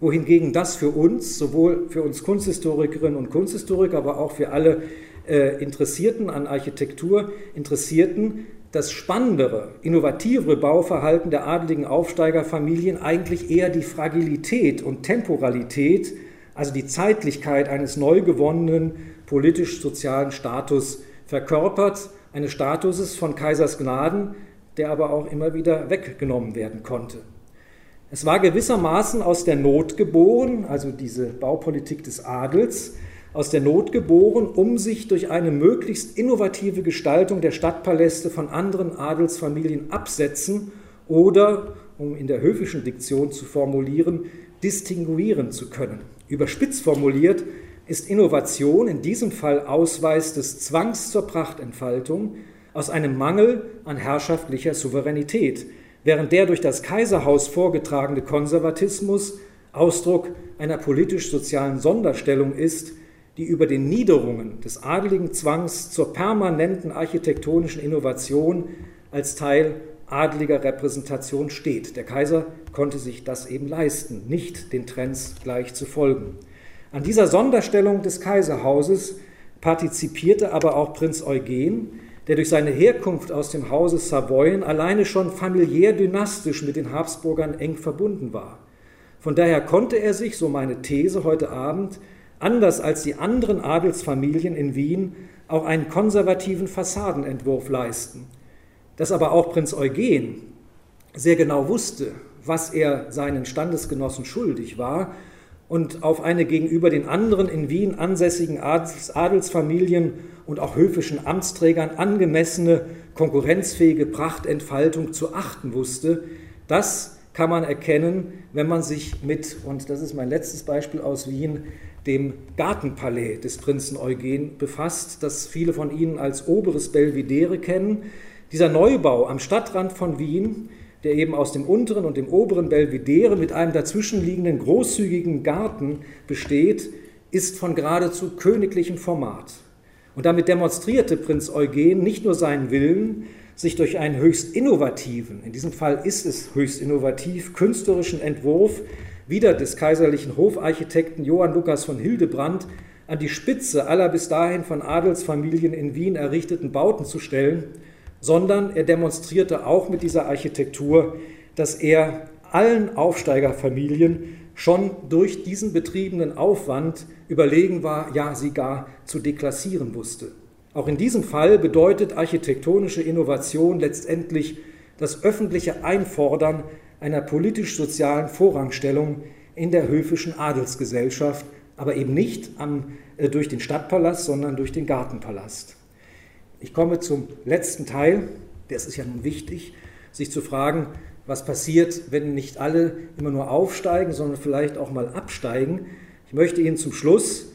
wohingegen das für uns, sowohl für uns Kunsthistorikerinnen und Kunsthistoriker, aber auch für alle äh, Interessierten an Architektur, Interessierten, das spannendere, innovativere Bauverhalten der adligen Aufsteigerfamilien eigentlich eher die Fragilität und Temporalität, also die Zeitlichkeit eines neu gewonnenen politisch-sozialen Status verkörpert, eines Statuses von Kaisers Gnaden, der aber auch immer wieder weggenommen werden konnte. Es war gewissermaßen aus der Not geboren, also diese Baupolitik des Adels, aus der Not geboren, um sich durch eine möglichst innovative Gestaltung der Stadtpaläste von anderen Adelsfamilien absetzen oder, um in der höfischen Diktion zu formulieren, distinguieren zu können. Überspitzt formuliert ist Innovation in diesem Fall Ausweis des Zwangs zur Prachtentfaltung, aus einem Mangel an herrschaftlicher Souveränität, während der durch das Kaiserhaus vorgetragene Konservatismus Ausdruck einer politisch-sozialen Sonderstellung ist, die über den Niederungen des adeligen Zwangs zur permanenten architektonischen Innovation als Teil adeliger Repräsentation steht. Der Kaiser konnte sich das eben leisten, nicht den Trends gleich zu folgen. An dieser Sonderstellung des Kaiserhauses partizipierte aber auch Prinz Eugen, der durch seine Herkunft aus dem Hause Savoyen alleine schon familiär dynastisch mit den Habsburgern eng verbunden war. Von daher konnte er sich, so meine These heute Abend, anders als die anderen Adelsfamilien in Wien, auch einen konservativen Fassadenentwurf leisten. Dass aber auch Prinz Eugen sehr genau wusste, was er seinen Standesgenossen schuldig war und auf eine gegenüber den anderen in Wien ansässigen Adelsfamilien und auch höfischen Amtsträgern angemessene, konkurrenzfähige Prachtentfaltung zu achten wusste, das kann man erkennen, wenn man sich mit, und das ist mein letztes Beispiel aus Wien, dem Gartenpalais des Prinzen Eugen befasst, das viele von Ihnen als oberes Belvedere kennen. Dieser Neubau am Stadtrand von Wien, der eben aus dem unteren und dem oberen Belvedere mit einem dazwischenliegenden großzügigen Garten besteht, ist von geradezu königlichem Format. Und damit demonstrierte Prinz Eugen nicht nur seinen Willen, sich durch einen höchst innovativen, in diesem Fall ist es höchst innovativ, künstlerischen Entwurf wieder des kaiserlichen Hofarchitekten Johann Lukas von Hildebrand an die Spitze aller bis dahin von Adelsfamilien in Wien errichteten Bauten zu stellen, sondern er demonstrierte auch mit dieser Architektur, dass er allen Aufsteigerfamilien schon durch diesen betriebenen Aufwand überlegen war, ja, sie gar zu deklassieren wusste. Auch in diesem Fall bedeutet architektonische Innovation letztendlich das öffentliche Einfordern einer politisch-sozialen Vorrangstellung in der höfischen Adelsgesellschaft, aber eben nicht am, äh, durch den Stadtpalast, sondern durch den Gartenpalast. Ich komme zum letzten Teil, das ist ja nun wichtig, sich zu fragen, was passiert, wenn nicht alle immer nur aufsteigen, sondern vielleicht auch mal absteigen. Ich möchte Ihnen zum Schluss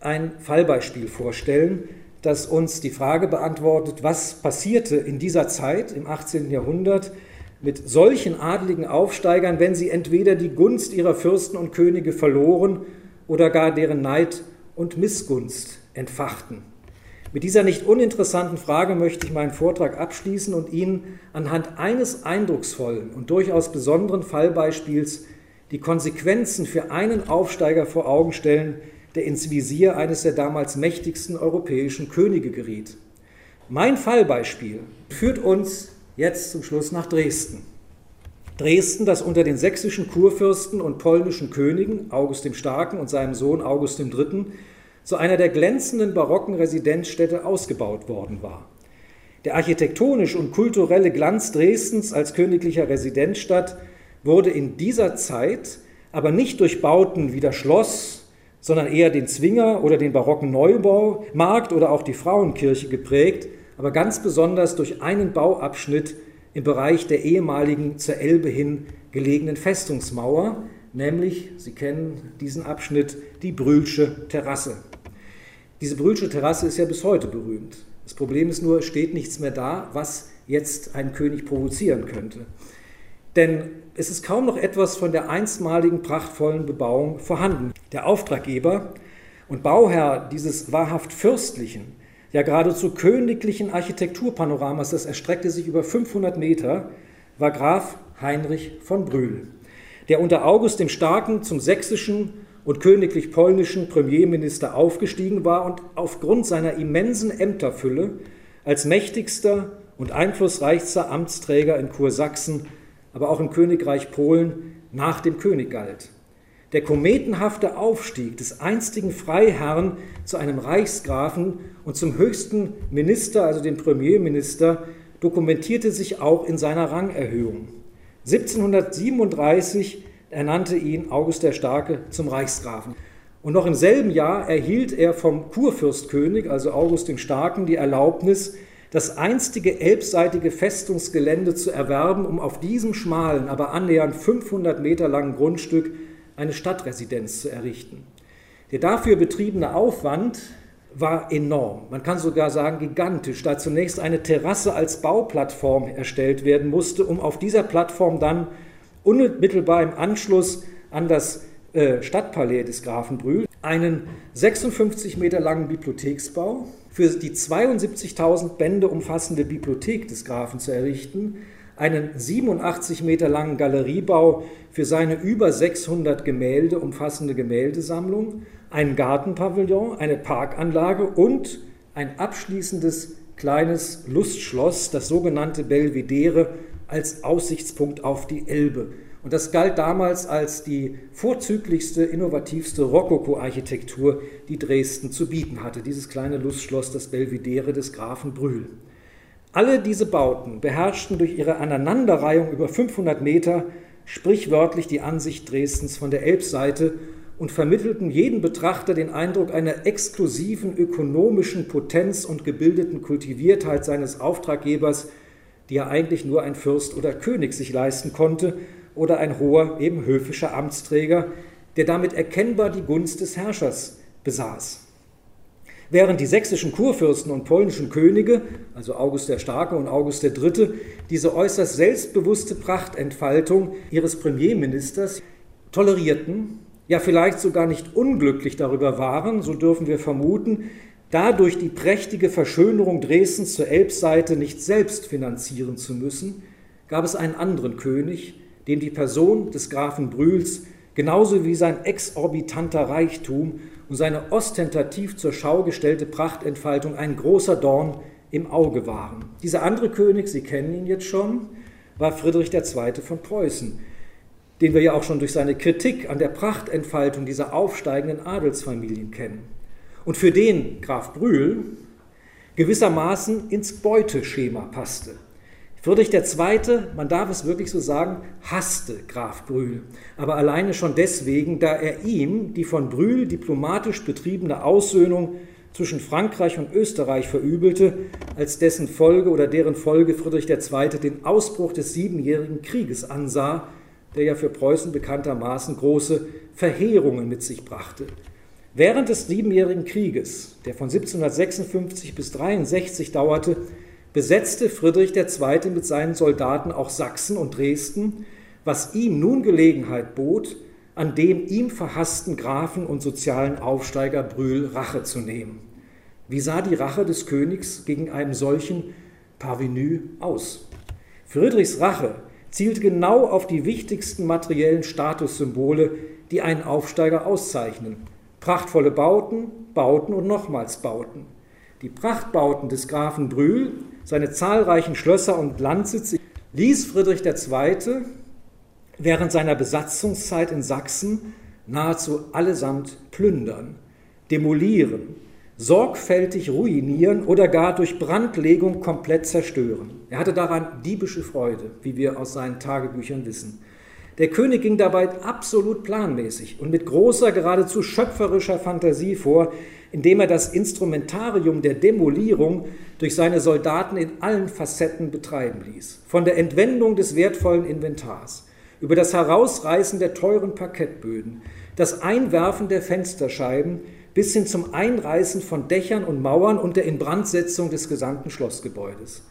ein Fallbeispiel vorstellen, das uns die Frage beantwortet, was passierte in dieser Zeit im 18. Jahrhundert mit solchen adligen Aufsteigern, wenn sie entweder die Gunst ihrer Fürsten und Könige verloren oder gar deren Neid und Missgunst entfachten. Mit dieser nicht uninteressanten Frage möchte ich meinen Vortrag abschließen und Ihnen anhand eines eindrucksvollen und durchaus besonderen Fallbeispiels die Konsequenzen für einen Aufsteiger vor Augen stellen, der ins Visier eines der damals mächtigsten europäischen Könige geriet. Mein Fallbeispiel führt uns jetzt zum Schluss nach Dresden. Dresden, das unter den sächsischen Kurfürsten und polnischen Königen, August dem Starken und seinem Sohn August III., zu einer der glänzenden barocken Residenzstädte ausgebaut worden war. Der architektonische und kulturelle Glanz Dresdens als königlicher Residenzstadt wurde in dieser Zeit aber nicht durch Bauten wie das Schloss, sondern eher den Zwinger oder den barocken Neubaumarkt oder auch die Frauenkirche geprägt, aber ganz besonders durch einen Bauabschnitt im Bereich der ehemaligen zur Elbe hin gelegenen Festungsmauer, nämlich, Sie kennen diesen Abschnitt, die Brühlsche Terrasse. Diese Brühlsche Terrasse ist ja bis heute berühmt. Das Problem ist nur, es steht nichts mehr da, was jetzt einen König provozieren könnte. Denn es ist kaum noch etwas von der einstmaligen prachtvollen Bebauung vorhanden. Der Auftraggeber und Bauherr dieses wahrhaft fürstlichen, ja geradezu königlichen Architekturpanoramas, das erstreckte sich über 500 Meter, war Graf Heinrich von Brühl, der unter August dem Starken zum sächsischen und königlich polnischen Premierminister aufgestiegen war und aufgrund seiner immensen Ämterfülle als mächtigster und einflussreichster Amtsträger in Kursachsen, aber auch im Königreich Polen nach dem König galt. Der kometenhafte Aufstieg des einstigen Freiherrn zu einem Reichsgrafen und zum höchsten Minister, also dem Premierminister, dokumentierte sich auch in seiner Rangerhöhung. 1737 ernannte ihn August der Starke zum Reichsgrafen. Und noch im selben Jahr erhielt er vom Kurfürstkönig, also August dem Starken, die Erlaubnis, das einstige elbseitige Festungsgelände zu erwerben, um auf diesem schmalen, aber annähernd 500 Meter langen Grundstück eine Stadtresidenz zu errichten. Der dafür betriebene Aufwand war enorm, man kann sogar sagen gigantisch, da zunächst eine Terrasse als Bauplattform erstellt werden musste, um auf dieser Plattform dann unmittelbar im Anschluss an das äh, Stadtpalais des Grafen Brühl einen 56 Meter langen Bibliotheksbau für die 72.000 Bände umfassende Bibliothek des Grafen zu errichten, einen 87 Meter langen Galeriebau für seine über 600 Gemälde umfassende Gemäldesammlung, einen Gartenpavillon, eine Parkanlage und ein abschließendes kleines Lustschloss, das sogenannte Belvedere, als Aussichtspunkt auf die Elbe. Und das galt damals als die vorzüglichste, innovativste Rokoko-Architektur, die Dresden zu bieten hatte. Dieses kleine Lustschloss, das Belvedere des Grafen Brühl. Alle diese Bauten beherrschten durch ihre Aneinanderreihung über 500 Meter sprichwörtlich die Ansicht Dresdens von der Elbseite und vermittelten jedem Betrachter den Eindruck einer exklusiven ökonomischen Potenz und gebildeten Kultiviertheit seines Auftraggebers, die ja eigentlich nur ein Fürst oder König sich leisten konnte oder ein hoher, eben höfischer Amtsträger, der damit erkennbar die Gunst des Herrschers besaß. Während die sächsischen Kurfürsten und polnischen Könige, also August der Starke und August der Dritte, diese äußerst selbstbewusste Prachtentfaltung ihres Premierministers tolerierten, ja vielleicht sogar nicht unglücklich darüber waren, so dürfen wir vermuten, dadurch die prächtige Verschönerung Dresdens zur Elbseite nicht selbst finanzieren zu müssen, gab es einen anderen König, dem die Person des Grafen Brühls genauso wie sein exorbitanter Reichtum und seine ostentativ zur Schau gestellte Prachtentfaltung ein großer Dorn im Auge waren. Dieser andere König, Sie kennen ihn jetzt schon, war Friedrich II. von Preußen, den wir ja auch schon durch seine Kritik an der Prachtentfaltung dieser aufsteigenden Adelsfamilien kennen. Und für den Graf Brühl gewissermaßen ins Beuteschema passte. Friedrich II., man darf es wirklich so sagen, hasste Graf Brühl, aber alleine schon deswegen, da er ihm die von Brühl diplomatisch betriebene Aussöhnung zwischen Frankreich und Österreich verübelte, als dessen Folge oder deren Folge Friedrich II. den Ausbruch des Siebenjährigen Krieges ansah, der ja für Preußen bekanntermaßen große Verheerungen mit sich brachte. Während des Siebenjährigen Krieges, der von 1756 bis 1763 dauerte, besetzte Friedrich II. mit seinen Soldaten auch Sachsen und Dresden, was ihm nun Gelegenheit bot, an dem ihm verhassten Grafen und sozialen Aufsteiger Brühl Rache zu nehmen. Wie sah die Rache des Königs gegen einen solchen Parvenu aus? Friedrichs Rache zielt genau auf die wichtigsten materiellen Statussymbole, die einen Aufsteiger auszeichnen. Prachtvolle Bauten, Bauten und nochmals Bauten. Die Prachtbauten des Grafen Brühl, seine zahlreichen Schlösser und Landsitze ließ Friedrich II. während seiner Besatzungszeit in Sachsen nahezu allesamt plündern, demolieren, sorgfältig ruinieren oder gar durch Brandlegung komplett zerstören. Er hatte daran diebische Freude, wie wir aus seinen Tagebüchern wissen. Der König ging dabei absolut planmäßig und mit großer, geradezu schöpferischer Fantasie vor, indem er das Instrumentarium der Demolierung durch seine Soldaten in allen Facetten betreiben ließ. Von der Entwendung des wertvollen Inventars, über das Herausreißen der teuren Parkettböden, das Einwerfen der Fensterscheiben bis hin zum Einreißen von Dächern und Mauern und der Inbrandsetzung des gesamten Schlossgebäudes.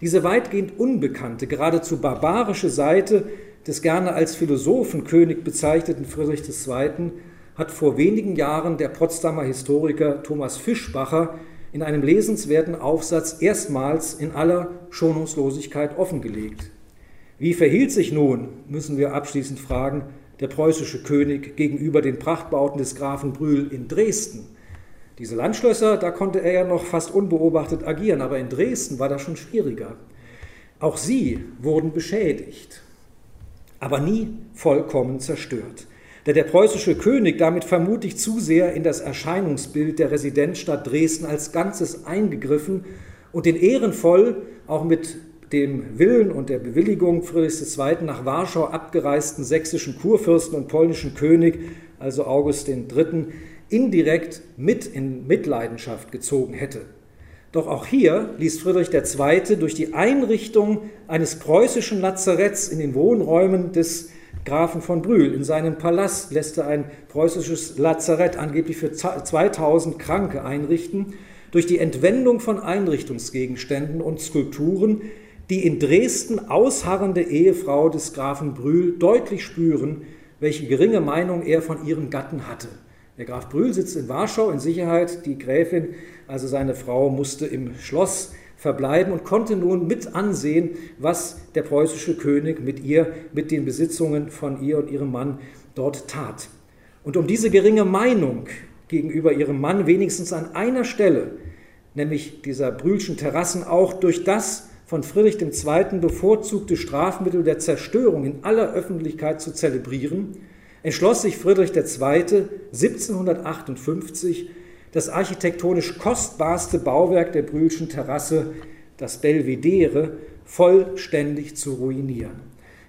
Diese weitgehend unbekannte, geradezu barbarische Seite des gerne als Philosophenkönig bezeichneten Friedrich II hat vor wenigen Jahren der Potsdamer Historiker Thomas Fischbacher in einem lesenswerten Aufsatz erstmals in aller Schonungslosigkeit offengelegt. Wie verhielt sich nun, müssen wir abschließend fragen, der preußische König gegenüber den Prachtbauten des Grafen Brühl in Dresden? Diese Landschlösser, da konnte er ja noch fast unbeobachtet agieren, aber in Dresden war das schon schwieriger. Auch sie wurden beschädigt, aber nie vollkommen zerstört da der preußische König damit vermutlich zu sehr in das Erscheinungsbild der Residenzstadt Dresden als Ganzes eingegriffen und den ehrenvoll auch mit dem Willen und der Bewilligung Friedrichs II. nach Warschau abgereisten sächsischen Kurfürsten und polnischen König, also August III., indirekt mit in Mitleidenschaft gezogen hätte. Doch auch hier ließ Friedrich II. durch die Einrichtung eines preußischen Lazaretts in den Wohnräumen des Grafen von Brühl. In seinem Palast lässt er ein preußisches Lazarett angeblich für 2000 Kranke einrichten, durch die Entwendung von Einrichtungsgegenständen und Skulpturen, die in Dresden ausharrende Ehefrau des Grafen Brühl deutlich spüren, welche geringe Meinung er von ihrem Gatten hatte. Der Graf Brühl sitzt in Warschau in Sicherheit, die Gräfin, also seine Frau, musste im Schloss verbleiben und konnte nun mit ansehen, was der preußische König mit ihr, mit den Besitzungen von ihr und ihrem Mann dort tat. Und um diese geringe Meinung gegenüber ihrem Mann wenigstens an einer Stelle, nämlich dieser Brühlschen Terrassen, auch durch das von Friedrich II. bevorzugte Strafmittel der Zerstörung in aller Öffentlichkeit zu zelebrieren, entschloss sich Friedrich II. 1758, das architektonisch kostbarste Bauwerk der Brühlschen Terrasse, das Belvedere, vollständig zu ruinieren.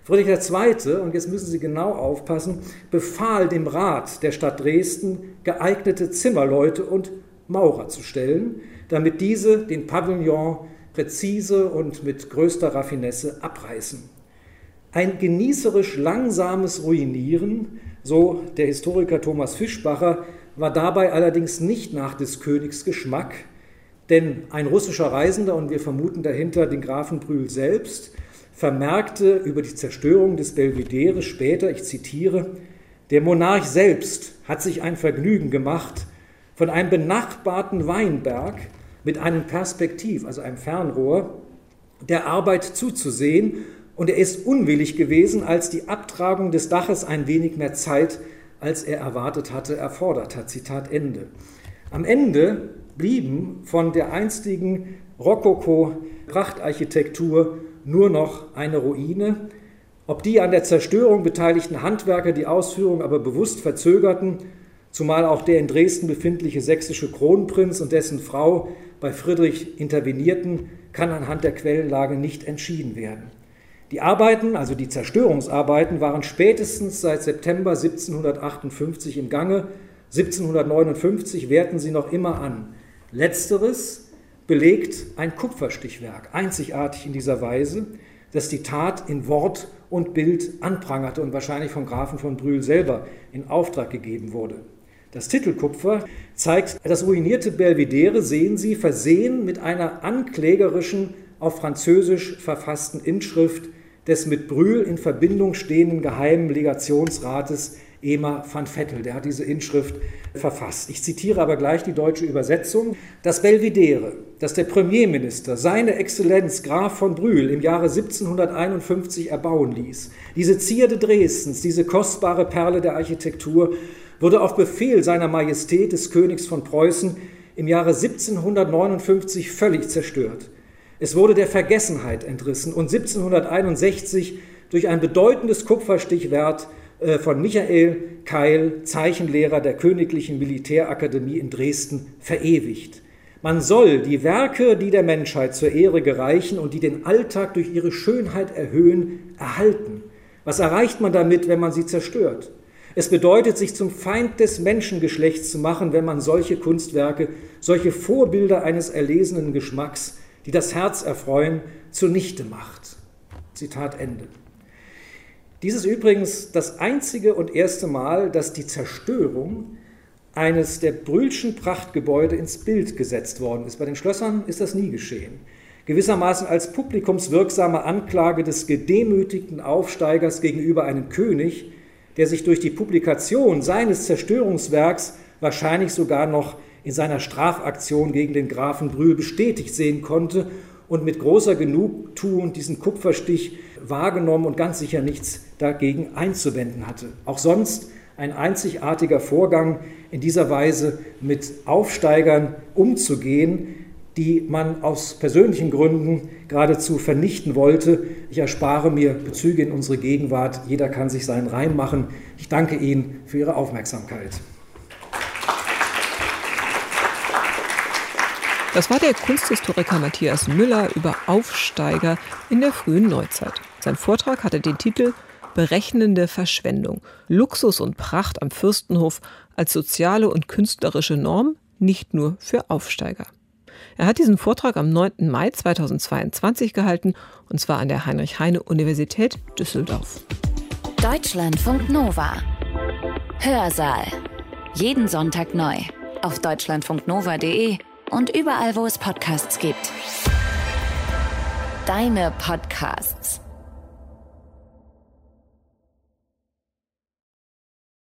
Friedrich II., und jetzt müssen Sie genau aufpassen, befahl dem Rat der Stadt Dresden, geeignete Zimmerleute und Maurer zu stellen, damit diese den Pavillon präzise und mit größter Raffinesse abreißen. Ein genießerisch langsames Ruinieren, so der Historiker Thomas Fischbacher, war dabei allerdings nicht nach des Königs Geschmack, denn ein russischer Reisender, und wir vermuten dahinter den Grafen Brühl selbst, vermerkte über die Zerstörung des Belvedere später, ich zitiere, der Monarch selbst hat sich ein Vergnügen gemacht, von einem benachbarten Weinberg mit einem Perspektiv, also einem Fernrohr, der Arbeit zuzusehen, und er ist unwillig gewesen, als die Abtragung des Daches ein wenig mehr Zeit, als er erwartet hatte, erfordert hat. Zitat Ende. Am Ende blieben von der einstigen Rokoko-Prachtarchitektur nur noch eine Ruine. Ob die an der Zerstörung beteiligten Handwerker die Ausführung aber bewusst verzögerten, zumal auch der in Dresden befindliche sächsische Kronprinz und dessen Frau bei Friedrich intervenierten, kann anhand der Quellenlage nicht entschieden werden. Die Arbeiten, also die Zerstörungsarbeiten, waren spätestens seit September 1758 im Gange. 1759 währten sie noch immer an. Letzteres belegt ein Kupferstichwerk, einzigartig in dieser Weise, das die Tat in Wort und Bild anprangerte und wahrscheinlich vom Grafen von Brühl selber in Auftrag gegeben wurde. Das Titelkupfer zeigt das ruinierte Belvedere, sehen Sie, versehen mit einer anklägerischen, auf Französisch verfassten Inschrift des mit Brühl in Verbindung stehenden geheimen Legationsrates Ema van Vettel, der hat diese Inschrift verfasst. Ich zitiere aber gleich die deutsche Übersetzung. Das Belvidere, das der Premierminister, seine Exzellenz Graf von Brühl im Jahre 1751 erbauen ließ, diese Zierde Dresdens, diese kostbare Perle der Architektur, wurde auf Befehl seiner Majestät des Königs von Preußen im Jahre 1759 völlig zerstört. Es wurde der Vergessenheit entrissen und 1761 durch ein bedeutendes Kupferstichwert äh, von Michael Keil, Zeichenlehrer der Königlichen Militärakademie in Dresden, verewigt. Man soll die Werke, die der Menschheit zur Ehre gereichen und die den Alltag durch ihre Schönheit erhöhen, erhalten. Was erreicht man damit, wenn man sie zerstört? Es bedeutet, sich zum Feind des Menschengeschlechts zu machen, wenn man solche Kunstwerke, solche Vorbilder eines erlesenen Geschmacks, die das Herz erfreuen, zunichte macht. Zitat Ende. Dies ist übrigens das einzige und erste Mal, dass die Zerstörung eines der Brühlschen Prachtgebäude ins Bild gesetzt worden ist. Bei den Schlössern ist das nie geschehen. Gewissermaßen als publikumswirksame Anklage des gedemütigten Aufsteigers gegenüber einem König, der sich durch die Publikation seines Zerstörungswerks wahrscheinlich sogar noch in seiner Strafaktion gegen den Grafen Brühl bestätigt sehen konnte und mit großer Genugtuung diesen Kupferstich wahrgenommen und ganz sicher nichts dagegen einzuwenden hatte. Auch sonst ein einzigartiger Vorgang, in dieser Weise mit Aufsteigern umzugehen, die man aus persönlichen Gründen geradezu vernichten wollte. Ich erspare mir Bezüge in unsere Gegenwart. Jeder kann sich seinen Reim machen. Ich danke Ihnen für Ihre Aufmerksamkeit. Das war der Kunsthistoriker Matthias Müller über Aufsteiger in der frühen Neuzeit. Sein Vortrag hatte den Titel Berechnende Verschwendung. Luxus und Pracht am Fürstenhof als soziale und künstlerische Norm, nicht nur für Aufsteiger. Er hat diesen Vortrag am 9. Mai 2022 gehalten, und zwar an der Heinrich-Heine-Universität Düsseldorf. Deutschlandfunk Nova. Hörsaal. Jeden Sonntag neu. Auf deutschlandfunknova.de und überall, wo es Podcasts gibt. Deine Podcasts.